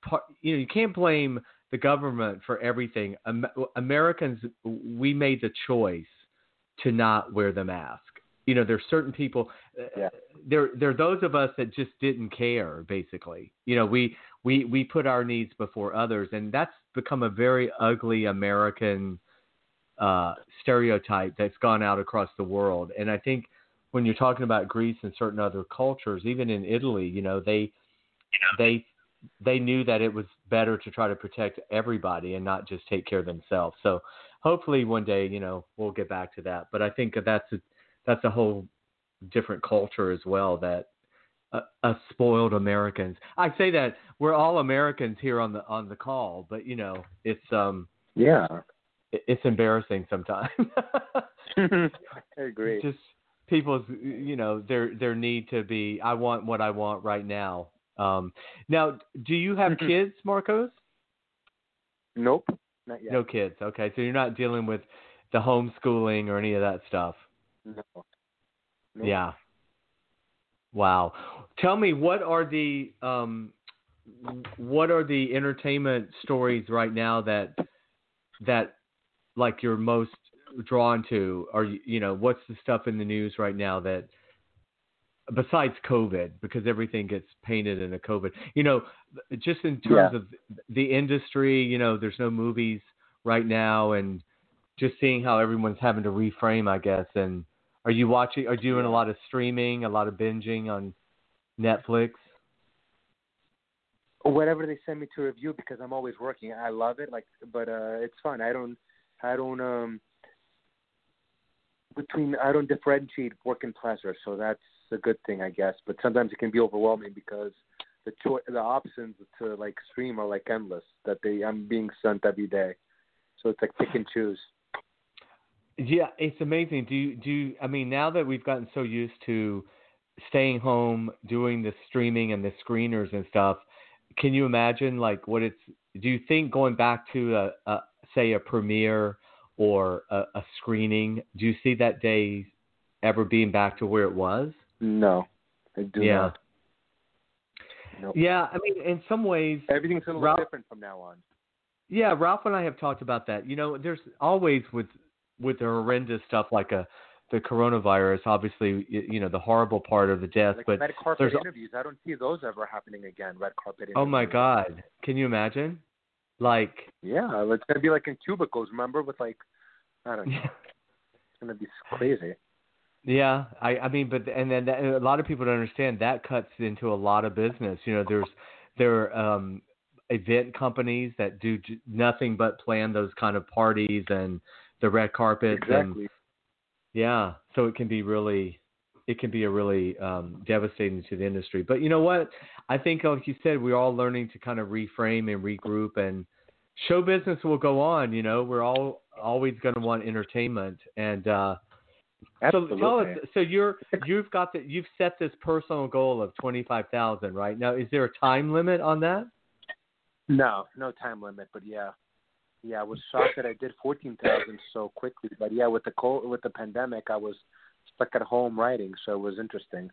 part, you know, you can't blame the government for everything. Am- Americans, we made the choice to not wear the mask. You know, there's certain people. uh, Yeah. There, there are those of us that just didn't care. Basically, you know, we we we put our needs before others, and that's become a very ugly American uh, stereotype that's gone out across the world. And I think when you're talking about Greece and certain other cultures, even in Italy, you know, they they they knew that it was better to try to protect everybody and not just take care of themselves. So hopefully one day, you know, we'll get back to that. But I think that's a, that's a whole different culture as well that uh, us spoiled Americans. I say that we're all Americans here on the on the call, but you know, it's um Yeah, it- it's embarrassing sometimes. I agree. Just people's you know their their need to be I want what I want right now. Um now do you have Mhm. kids, Markos? Nope, not yet. No kids. Okay. So you're not dealing with the homeschooling or any of that stuff. No. Nope. Yeah. Wow. Tell me what are the um what are the entertainment stories right now that that like you're most drawn to? Are you you know, what's the stuff in the news right now that besides COVID, because everything gets painted in a COVID. You know, just in terms Yeah. of the industry, you know, there's no movies right now, and just seeing how everyone's having to reframe, I guess. And are you watching? Are you doing a lot of streaming, a lot of binging on Netflix? Whatever they send me to review because I'm always working. I love it, like, but uh it's fun. I don't, I don't um between I don't differentiate work and pleasure, so that's a good thing, I guess. But sometimes it can be overwhelming because the cho- the options to like stream are like endless. That they I'm being sent every day, so it's like pick and choose. Yeah, it's amazing. Do you, do you, I mean now that we've gotten so used to staying home, doing the streaming and the screeners and stuff, can you imagine like what it's? Do you think going back to a, a say a premiere or a, a screening, do you see that day ever being back to where it was? No, I do yeah. not. Nope. Yeah, I mean, in some ways, Everything's gonna look Ralph- different from now on. Yeah, Ralph and I have talked about that. You know, there's always with with the horrendous stuff like a the coronavirus, obviously, you know, the horrible part of the death, Like but red carpet there's interviews, I don't see those ever happening again. Red carpet interviews. oh my god, can you imagine? Like, Yeah, it's gonna be like in cubicles. Remember, with like, I don't know. It's gonna be crazy. yeah, I I mean, but and then that, a lot of people don't understand that cuts into a lot of business. You know, there's there are um event companies that do j- nothing but plan those kind of parties and the red carpets and Yeah, so it can be really, it can be a really um, devastating to the industry. But you know what? I think, like you said, we're all learning to kind of reframe and regroup, and show business will go on. You know, we're all always going to want entertainment, and uh, so tell us. So you're you've got the you've set this personal goal of twenty five thousand, right? Now, is there a time limit on that? No, no time limit, but yeah, yeah. I was shocked that I did fourteen thousand so quickly, but yeah, with the co- with the pandemic, I was stuck at home writing, so it was interesting.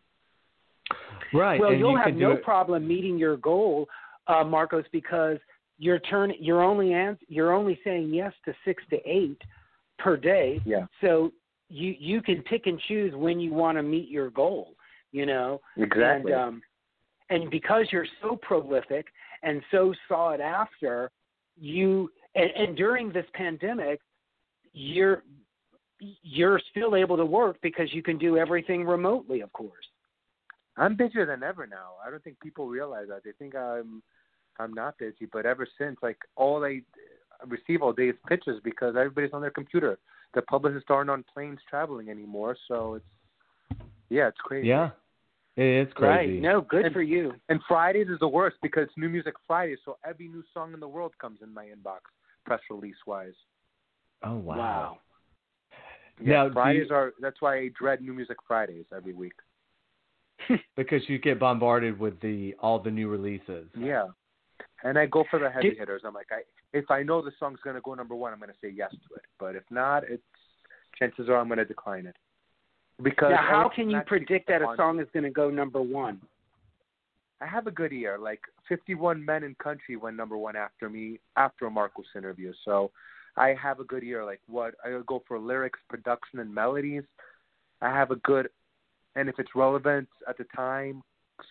Right. Well, and you'll you have no it- problem meeting your goal, uh, Markos, because you're turn you're only ans- you're only saying yes to six to eight per day. Yeah, So you you can pick and choose when you want to meet your goal. You know, exactly. and um, and because you're so prolific and so sought after, you and, and during this pandemic, you're you're still able to work because you can do everything remotely, of course. I'm busier than ever now. I don't think people realize that. They think I'm I'm not busy, but ever since, like all I receive all day is pitches because everybody's on their computer. The publicists aren't on planes traveling anymore, so it's yeah, it's crazy. Yeah, it is crazy. Right? No, good And- for you. And Fridays is the worst because it's New Music Friday, so every new song in the world comes in my inbox, press release wise. Oh wow. Wow. Yeah, Now, Fridays you- are that's why I dread New Music Fridays every week. because you get bombarded with the all the new releases. Yeah. And I go for the heavy Did- hitters. I'm like, I if I know the song's gonna go number one, I'm gonna say yes to it. But if not, it's chances are I'm gonna decline it. Because Now, how can you predict that a song is going to go number one? I have a good ear. Like 51 Men in Country went number one after me after a Markos interview. So I have a good ear. Like what I go for lyrics, production, and melodies. I have a good, and if it's relevant at the time,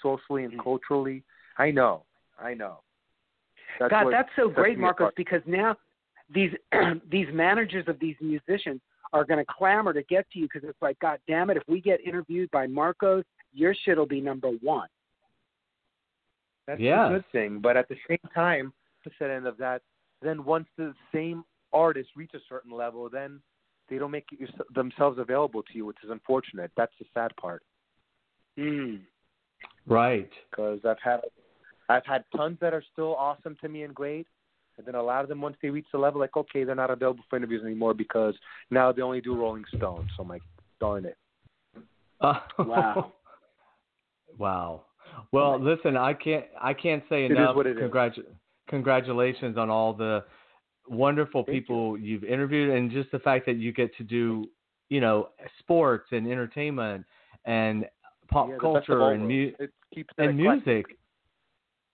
socially and mm-hmm. culturally, I know. I know. That's God, what that's so sets great, Markos, apart. because now these these managers of these musicians are going to clamor to get to you because it's like, God damn it, if we get interviewed by Markos, your shit'll be number one. That's Yeah. a good thing. But at the same time, the set end of that, then once the same artist reach a certain level, then they don't make it, themselves available to you, which is unfortunate. That's the sad part. Mm. Right. Because I've had I've had tons that are still awesome to me and great, and then a lot of them once they reach the level, like okay, they're not available for interviews anymore because now they only do Rolling Stone. So I'm like, darn it. Uh, Wow. wow. Well, listen, I can't I can't say It is enough. what it is. congratu- Congratulations on all the wonderful Thank people you. have interviewed, and just the fact that you get to do, you know, sports and entertainment and pop Yeah, the best of culture and mu- it keeps it and eclectic. music.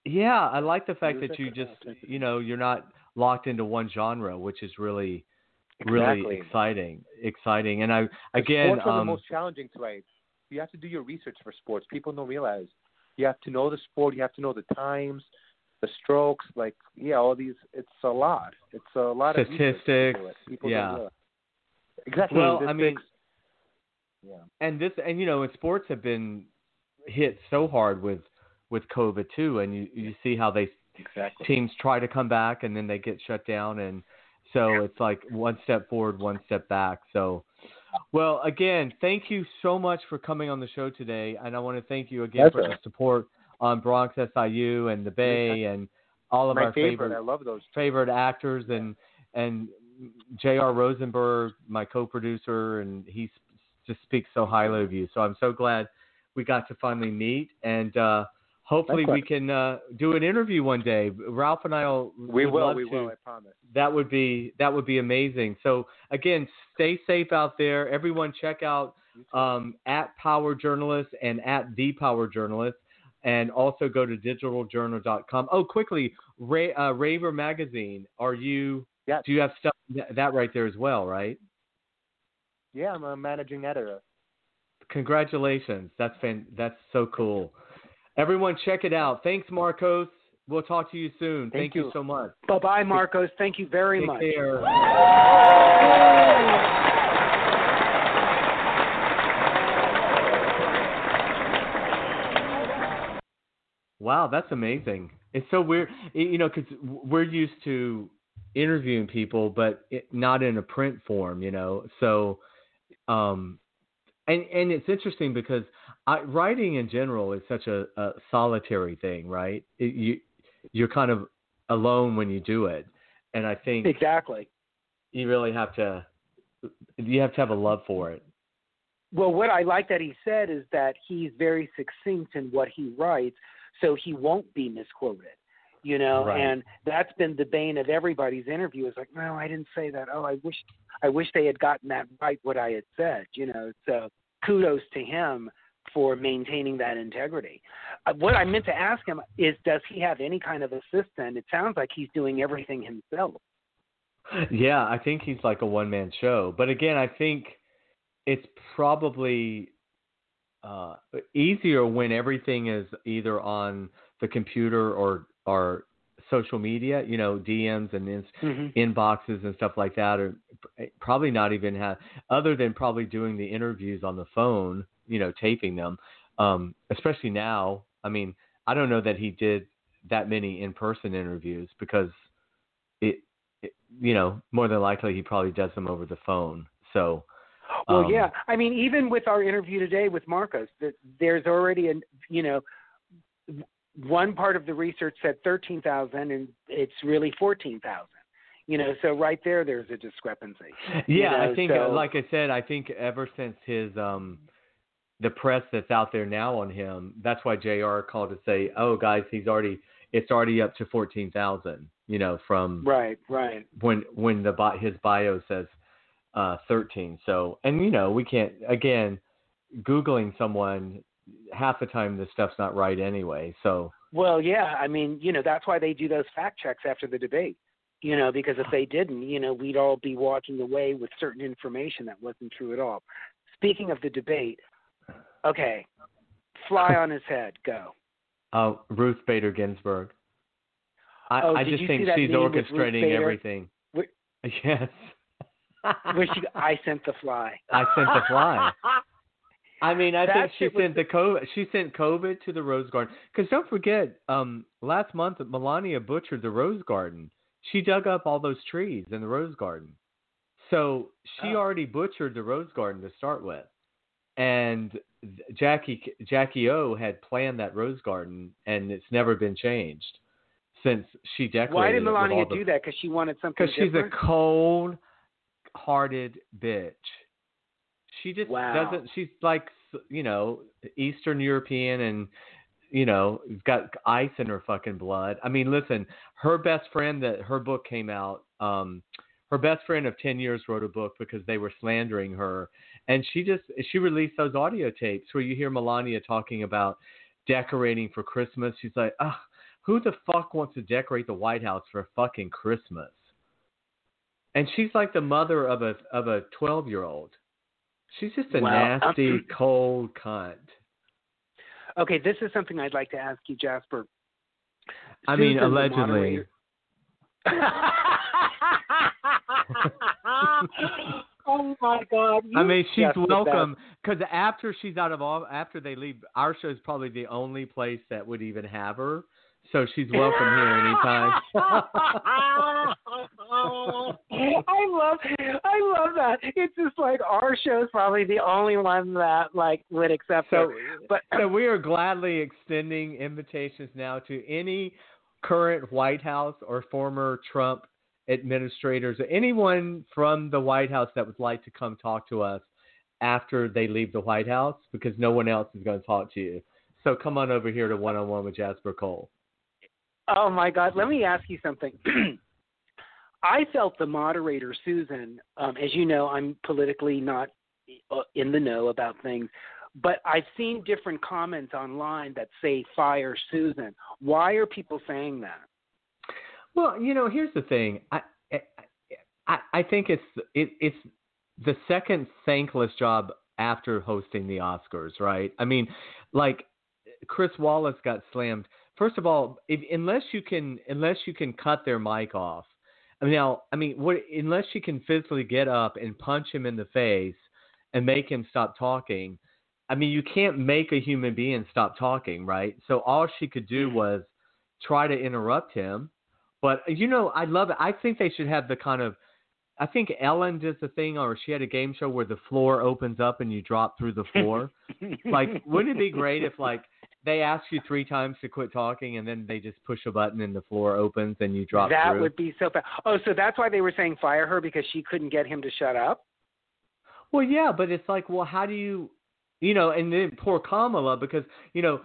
Yeah, I like the fact that you just, you know, you're not locked into one genre, which is really, really exciting. Exciting, and I again, Sports are the um, most challenging to write. you have to do your research for sports. People don't realize you have to know the sport. You have to know the times, the strokes. Like yeah, all these. It's a lot. It's a lot of Statistics. People yeah. Exactly. Well, I mean, yeah. and this and you know, and sports have been hit so hard with with COVID too, and you you see how they Exactly. teams try to come back and then they get shut down and so it's like one step forward one step back so well again thank you so much for coming on the show today and i want to thank you again for Pleasure. the support on bronx siu and the bay and all of My our favorite. favorite I love those. favorite actors and and J.R. Rosenberg, my co-producer, and he just speaks so highly of you. So I'm so glad we got to finally meet, and uh, hopefully we can uh, do an interview one day. Ralph and I'll We will. We to. will. I promise. That would be that would be amazing. So again, stay safe out there. Everyone, check out um, at Power Journalist and at the Power Journalist, and also go to digitaljournal.com. Oh, quickly, Ra- uh, Raver Magazine. Are you? Yes. Do you have stuff that right there as well? Right. Yeah, I'm a managing editor. Congratulations. That's fan- That's so cool. Everyone, check it out. Thanks, Markos. We'll talk to you soon. Thank you you. so much. Bye bye, Markos. Thank you very Take much. care. Wow, that's amazing. It's so weird, you know, because we're used to interviewing people, but it, not in a print form, you know. So, um, and and it's interesting because I, writing in general is such a, a solitary thing, right? It, you you're kind of alone when you do it, and I think Exactly. you really have to you have to have a love for it. Well, what I like that he said is that he's very succinct in what he writes, so he won't be misquoted. You know, Right. and that's been the bane of everybody's interview. Is like, no, I didn't say that. Oh, I wish, I wish they had gotten that right. What I had said. You know, so kudos to him for maintaining that integrity. Uh, what I meant to ask him is, does he have any kind of assistant? It sounds like he's doing everything himself. Yeah, I think he's like a one man show. But again, I think it's probably uh, easier when everything is either on the computer or or social media, you know, DMs and ins- Mm-hmm. inboxes and stuff like that, or probably not even have, other than probably doing the interviews on the phone, you know, taping them. Um, especially now, I mean, I don't know that he did that many in person interviews because it, it, you know, more than likely he probably does them over the phone. So, Well, um, yeah. I mean, even with our interview today with Markos, th- there's already a you know one part of the research said thirteen thousand, and it's really fourteen thousand. You know, so right there, there's a discrepancy. you Yeah, know, I think, so- like I said, I think ever since his um, the press that's out there now on him, that's why Jr. called to say, "Oh, guys, he's already, it's already up to fourteen thousand. You know, from Right, right. when when the his bio says uh, thirteen. So, and you know, we can't again, googling someone half the time the stuff's not right anyway. So, Well, yeah. I mean, you know, that's why they do those fact checks after the debate. You know, because if they didn't, you know, we'd all be walking away with certain information that wasn't true at all. Speaking of the debate, okay, fly on his head, go. uh, Ruth Bader Ginsburg. I, Oh, I just think she's meme with Ruth orchestrating everything. Yes. Wish you, I sent the fly. I sent the fly. I mean, I That think she sent the COVID. She sent COVID to the Rose Garden. Because don't forget, um, last month Melania butchered the Rose Garden. She dug up all those trees in the Rose Garden. So she Oh. already butchered the Rose Garden to start with, and Jackie Jackie O had planned that Rose Garden, and it's never been changed since she decorated. Why did it Melania the- do that? Because she wanted something because she's a cold hearted bitch. She just Wow. doesn't she's like you know, Eastern European and you know, got ice in her fucking blood. I mean, listen, her best friend that her book came out, um her best friend of 10 years wrote a book because they were slandering her and she just she released those audio tapes where you hear Melania talking about decorating for Christmas. She's like, "Ah, who the fuck wants to decorate the White House for fucking Christmas?" and she's like the mother of a of a 12 year old She's just a Well, nasty, um, cold cunt. Okay, this is something I'd like to ask you, Jasper. I mean, Susan, allegedly. oh my God! I mean, she's welcome because after she's out of all, after they leave, our show is probably the only place that would even have her. So she's welcome here anytime. I love, I love that. It's just like our show's probably the only one that like would accept So, it. But so we are gladly extending invitations now to any current White House or former Trump administrators, or anyone from the White House that would like to come talk to us after they leave the White House, because no one else is going to talk to you. So come on over here to one on one with Jasper Cole. Oh my God! Let me ask you something. I felt the moderator Susan. Um, as you know, I'm politically not uh, in the know about things, but I've seen different comments online that say "fire Susan." Why are people saying that? Well, you know, here's the thing. I eh, I, I think it's it, it's the second thankless job after hosting the Oscars, right? I mean, like Chris Wallace got slammed. First of all, if, unless you can unless you can cut their mic off. I mean, now, I mean, what, unless you can physically get up and punch him in the face and make him stop talking. I mean, you can't make a human being stop talking, right? So all she could do mm. was try to interrupt him. But uh, you know, I love it. I think they should have the kind of I think Ellen does the thing, or she had a game show where the floor opens up and you drop through the floor. like, wouldn't it be great if like they ask you three times to quit talking and then they just push a button and the floor opens and you drop through that through? would be so bad. Oh, so that's why they were saying fire her because she couldn't get him to shut up. Well, yeah, but it's like, well, how do you, you know, and then poor Kamala because you know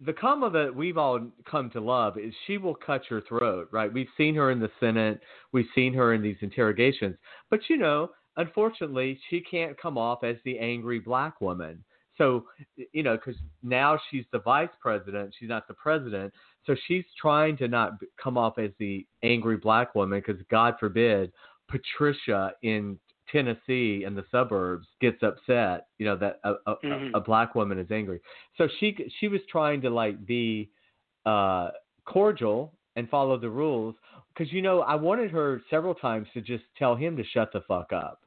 the Kamala that we've all come to love is she will cut your throat, right? We've seen her in the Senate, we've seen her in these interrogations, but you know, unfortunately, she can't come off as the angry black woman. So, you know, because now she's the vice president, she's not the president. So she's trying to not come off as the angry black woman because, God forbid, Patricia in Tennessee in the suburbs gets upset, you know, that a, a, Mhm. a black woman is angry. So she she was trying to like be uh, cordial and follow the rules because you know I wanted her several times to just tell him to shut the fuck up.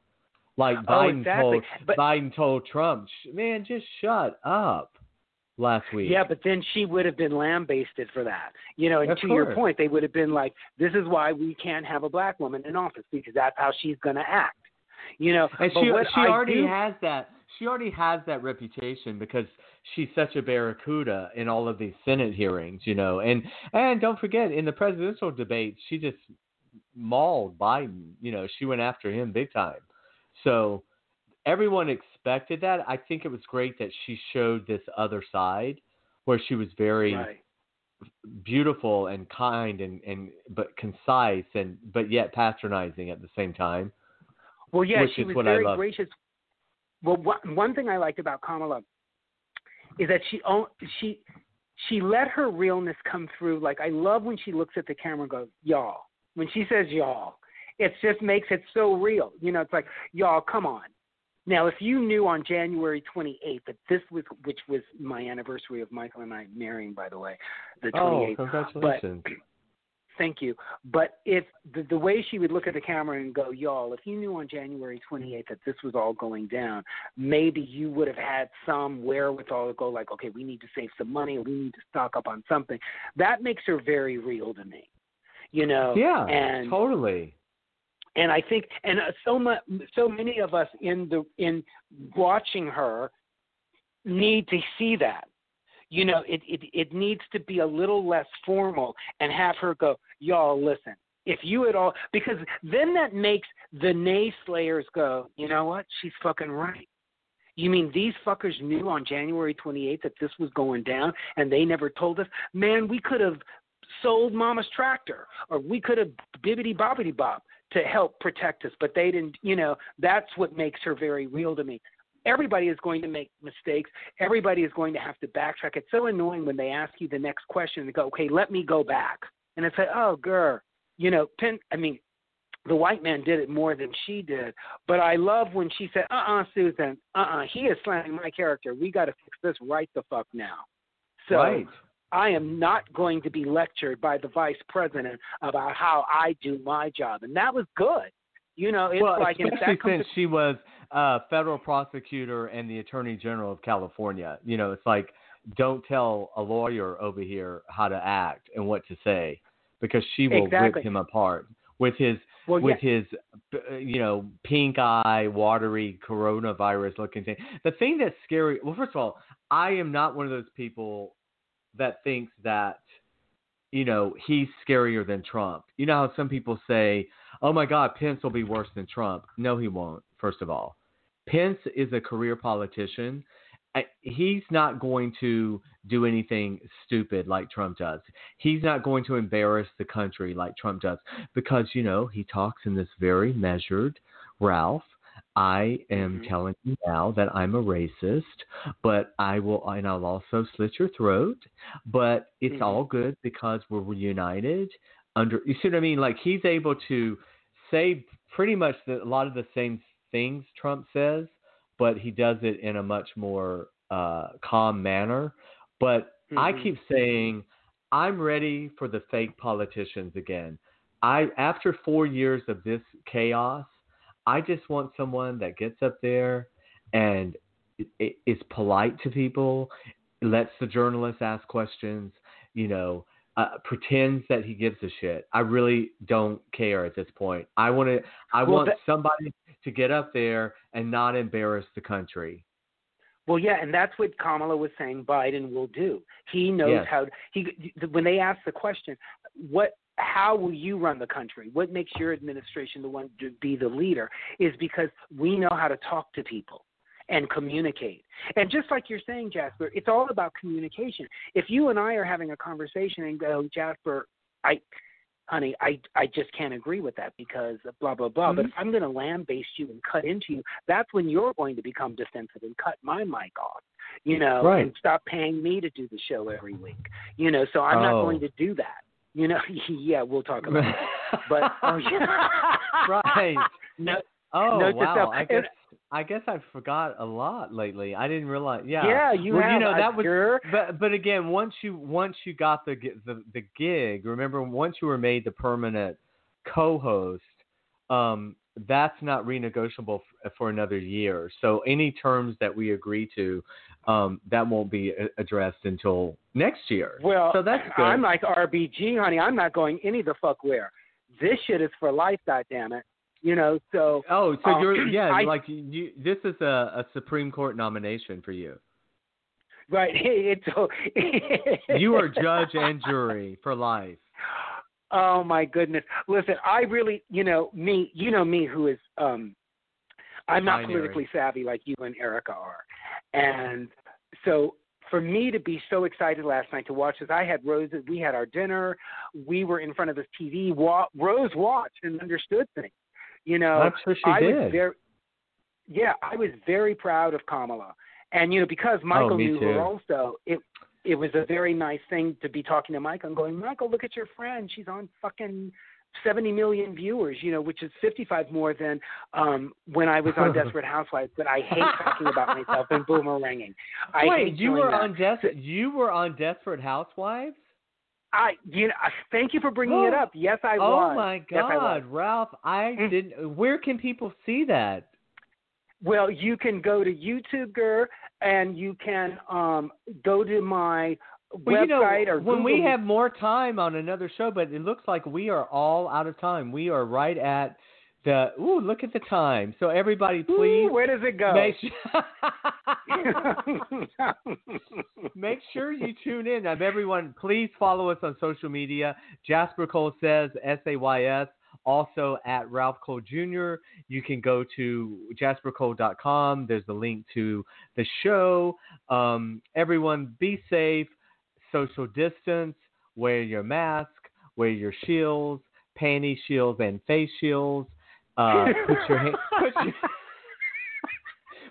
Like Oh, Biden exactly. told But- Biden told Trump, man, just shut up. Last week. Yeah, but then she would have been lambasted for that. You know, and Of to your point, they would have been like, "This is why we can't have a black woman in office because that's how she's going to act." You know, And she she I already do- has that she already has that reputation because she's such a barracuda in all of these Senate hearings, you know. And and don't forget in the presidential debate she just mauled Biden, you know, she went after him big time. So everyone expected that. I think it was great that she showed this other side where she was very Right. beautiful and kind and, and but concise and but yet patronizing at the same time. Well, yeah, which she was very gracious. Well, one one thing I liked about Kamala is that she she she let her realness come through. Like I love when she looks at the camera and goes, "Y'all." When she says "y'all," it just makes it so real. You know, it's like, "Y'all, come on." Now, if you knew on January 28th that this was, which was my anniversary of Michael and I marrying, by the way, the 28th. Oh, congratulations. Thank you. But if the, the way she would look at the camera and go, y'all, if you knew on January 28th that this was all going down, maybe you would have had some wherewithal to go like, okay, we need to save some money we need to stock up on something. That makes her very real to me. You know, yeah, and totally. and I think and uh, so much so many of us in the in watching her need to see that. You know, it it it needs to be a little less formal and have her go, y'all listen. If you at all because then that makes the naysayers go, you know what? She's fucking right. You mean these fuckers knew on January 28th that this was going down and they never told us? Man, we could have sold Mama's tractor or we could have bibbity bobbity bob to help protect us, but they didn't, you know, that's what makes her very real to me. Everybody is going to make mistakes. Everybody is going to have to backtrack. It's so annoying when they ask you the next question and go, okay, let me go back. And it's like, oh, girl, you know, Pence, I mean, the white man did it more than she did. But I love when she said, "Uh, uh Susan, uh, uh he is slamming my character. We got to fix this right the fuck now." So right. I am not going to be lectured by the vice president about how I do my job, and that was good. You know, it's well, like especially if that comes since she was uh, federal prosecutor and the attorney general of California. You know, it's like don't tell a lawyer over here how to act and what to say because she will Exactly. rip him apart with his well, with yeah, his uh, you know pink eye watery coronavirus looking thing the thing that's scary well first of all i am not one of those people that thinks that you know he's scarier than trump. You know how some people say oh my god pence will be worse than trump. No he won't first of all. Pence is a career politician. He's not going to do anything stupid like Trump does. He's not going to embarrass the country like Trump does because, you know, he talks in this very measured, Ralph, I am Mhm. telling you now that I'm a racist, but I will, and I'll also slit your throat, but it's Mhm. all good because we're reunited under, you see what I mean? Like he's able to say pretty much the, a lot of the same things Trump says, but he does it in a much more uh, calm manner. But I Mhm. keep saying I'm ready for the fake politicians again. I after four years of this chaos, I just want someone that gets up there and is polite to people, lets the journalists ask questions, you know, uh, pretends that he gives a shit. I really don't care at this point. I want to. I Well, want that- somebody to get up there and not embarrass the country. Well, yeah, and that's what Kamala was saying Biden will do. He knows Yes. how he when they ask the question, what how will you run the country? What makes your administration the one to be the leader is because we know how to talk to people and communicate. And just like you're saying, Jasper, it's all about communication. If you and I are having a conversation and go, Jasper, I honey, I I just can't agree with that because blah blah blah. But Mhm. if I'm going to lambaste you and cut into you, that's when you're going to become defensive and cut my mic off. You know, Right. and stop paying me to do the show every week. You know, so I'm not Oh. going to do that. You know, yeah, we'll talk about that. But oh yeah, right. No, Oh to wow! I guess I guess I forgot a lot lately. I didn't realize. Yeah. yeah, you well, have. you know that was. you're- But but again, once you once you got the the the gig, remember once you were made the permanent co-host, um, that's not renegotiable for another year. So any terms that we agree to, um, that won't be addressed until next year. Well, so that's good. I'm like RBG, honey. I'm not going any the fuck where. This shit is for life, goddammit. You know, so oh, so um, you're yeah, I- like you. This is a, a Supreme Court nomination for you. right. It's You are judge and jury for life. Oh my goodness! Listen, I really, you know, me, you know me, who is, um, I'm not Binary. politically savvy like you and Erica are, and so for me to be so excited last night to watch this, I had Rose. We had our dinner. We were in front of this TV. Wa- Rose watched and understood things. You know, I'm sure she I did. was very, yeah, I was very proud of Kamala, and you know because oh, Michael Oh, knew too. her also. It it was a very nice thing to be talking to Michael and going, Michael, look at your friend. She's on fucking 70 million viewers, you know, which is 55 more than um when I was on Desperate Housewives. But I hate talking about myself and boomeranging. I Wait, you were that. on Des- you were on Desperate Housewives? I, you know, uh, thank you for bringing it up. Yes, I oh was. Oh my Yes, I. God, Ralph! I Mm. didn't. Where can people see that? Well, you can go to YouTube, and you can um go to my Well, you know, or when we have more time on another show, but it looks like we are all out of time. We are right at the. Ooh, look at the time. So everybody, Ooh, please where does it go? make sure. Make sure you tune in. Um, everyone, please follow us on social media. Jasper Cole says S A Y S. Also at Ralph Cole Jr. You can go to jaspercole.com. There's a link to the show. Um, everyone, be safe, social distance, wear your mask, wear your shields, panty shields, and face shields. Uh, put your hand, put your,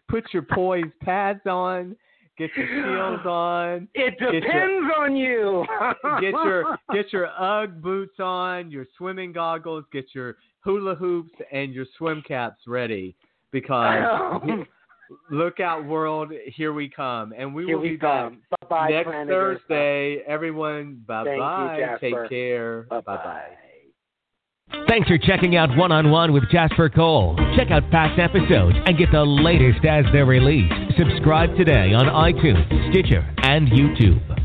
put your poise pads on. Get your shields on. It depends your- on you. Get your get your UGG boots on, your swimming goggles, get your hula hoops and your swim caps ready because look out world, here we come. And we Here will we be back come. Bye bye. next Thursday. Everyone, bye bye. Take care. Bye Bye bye. bye. Thanks for checking out One on One with Jasper Cole. Check out past episodes and get the latest as they're released. Subscribe today on iTunes, Stitcher, and YouTube.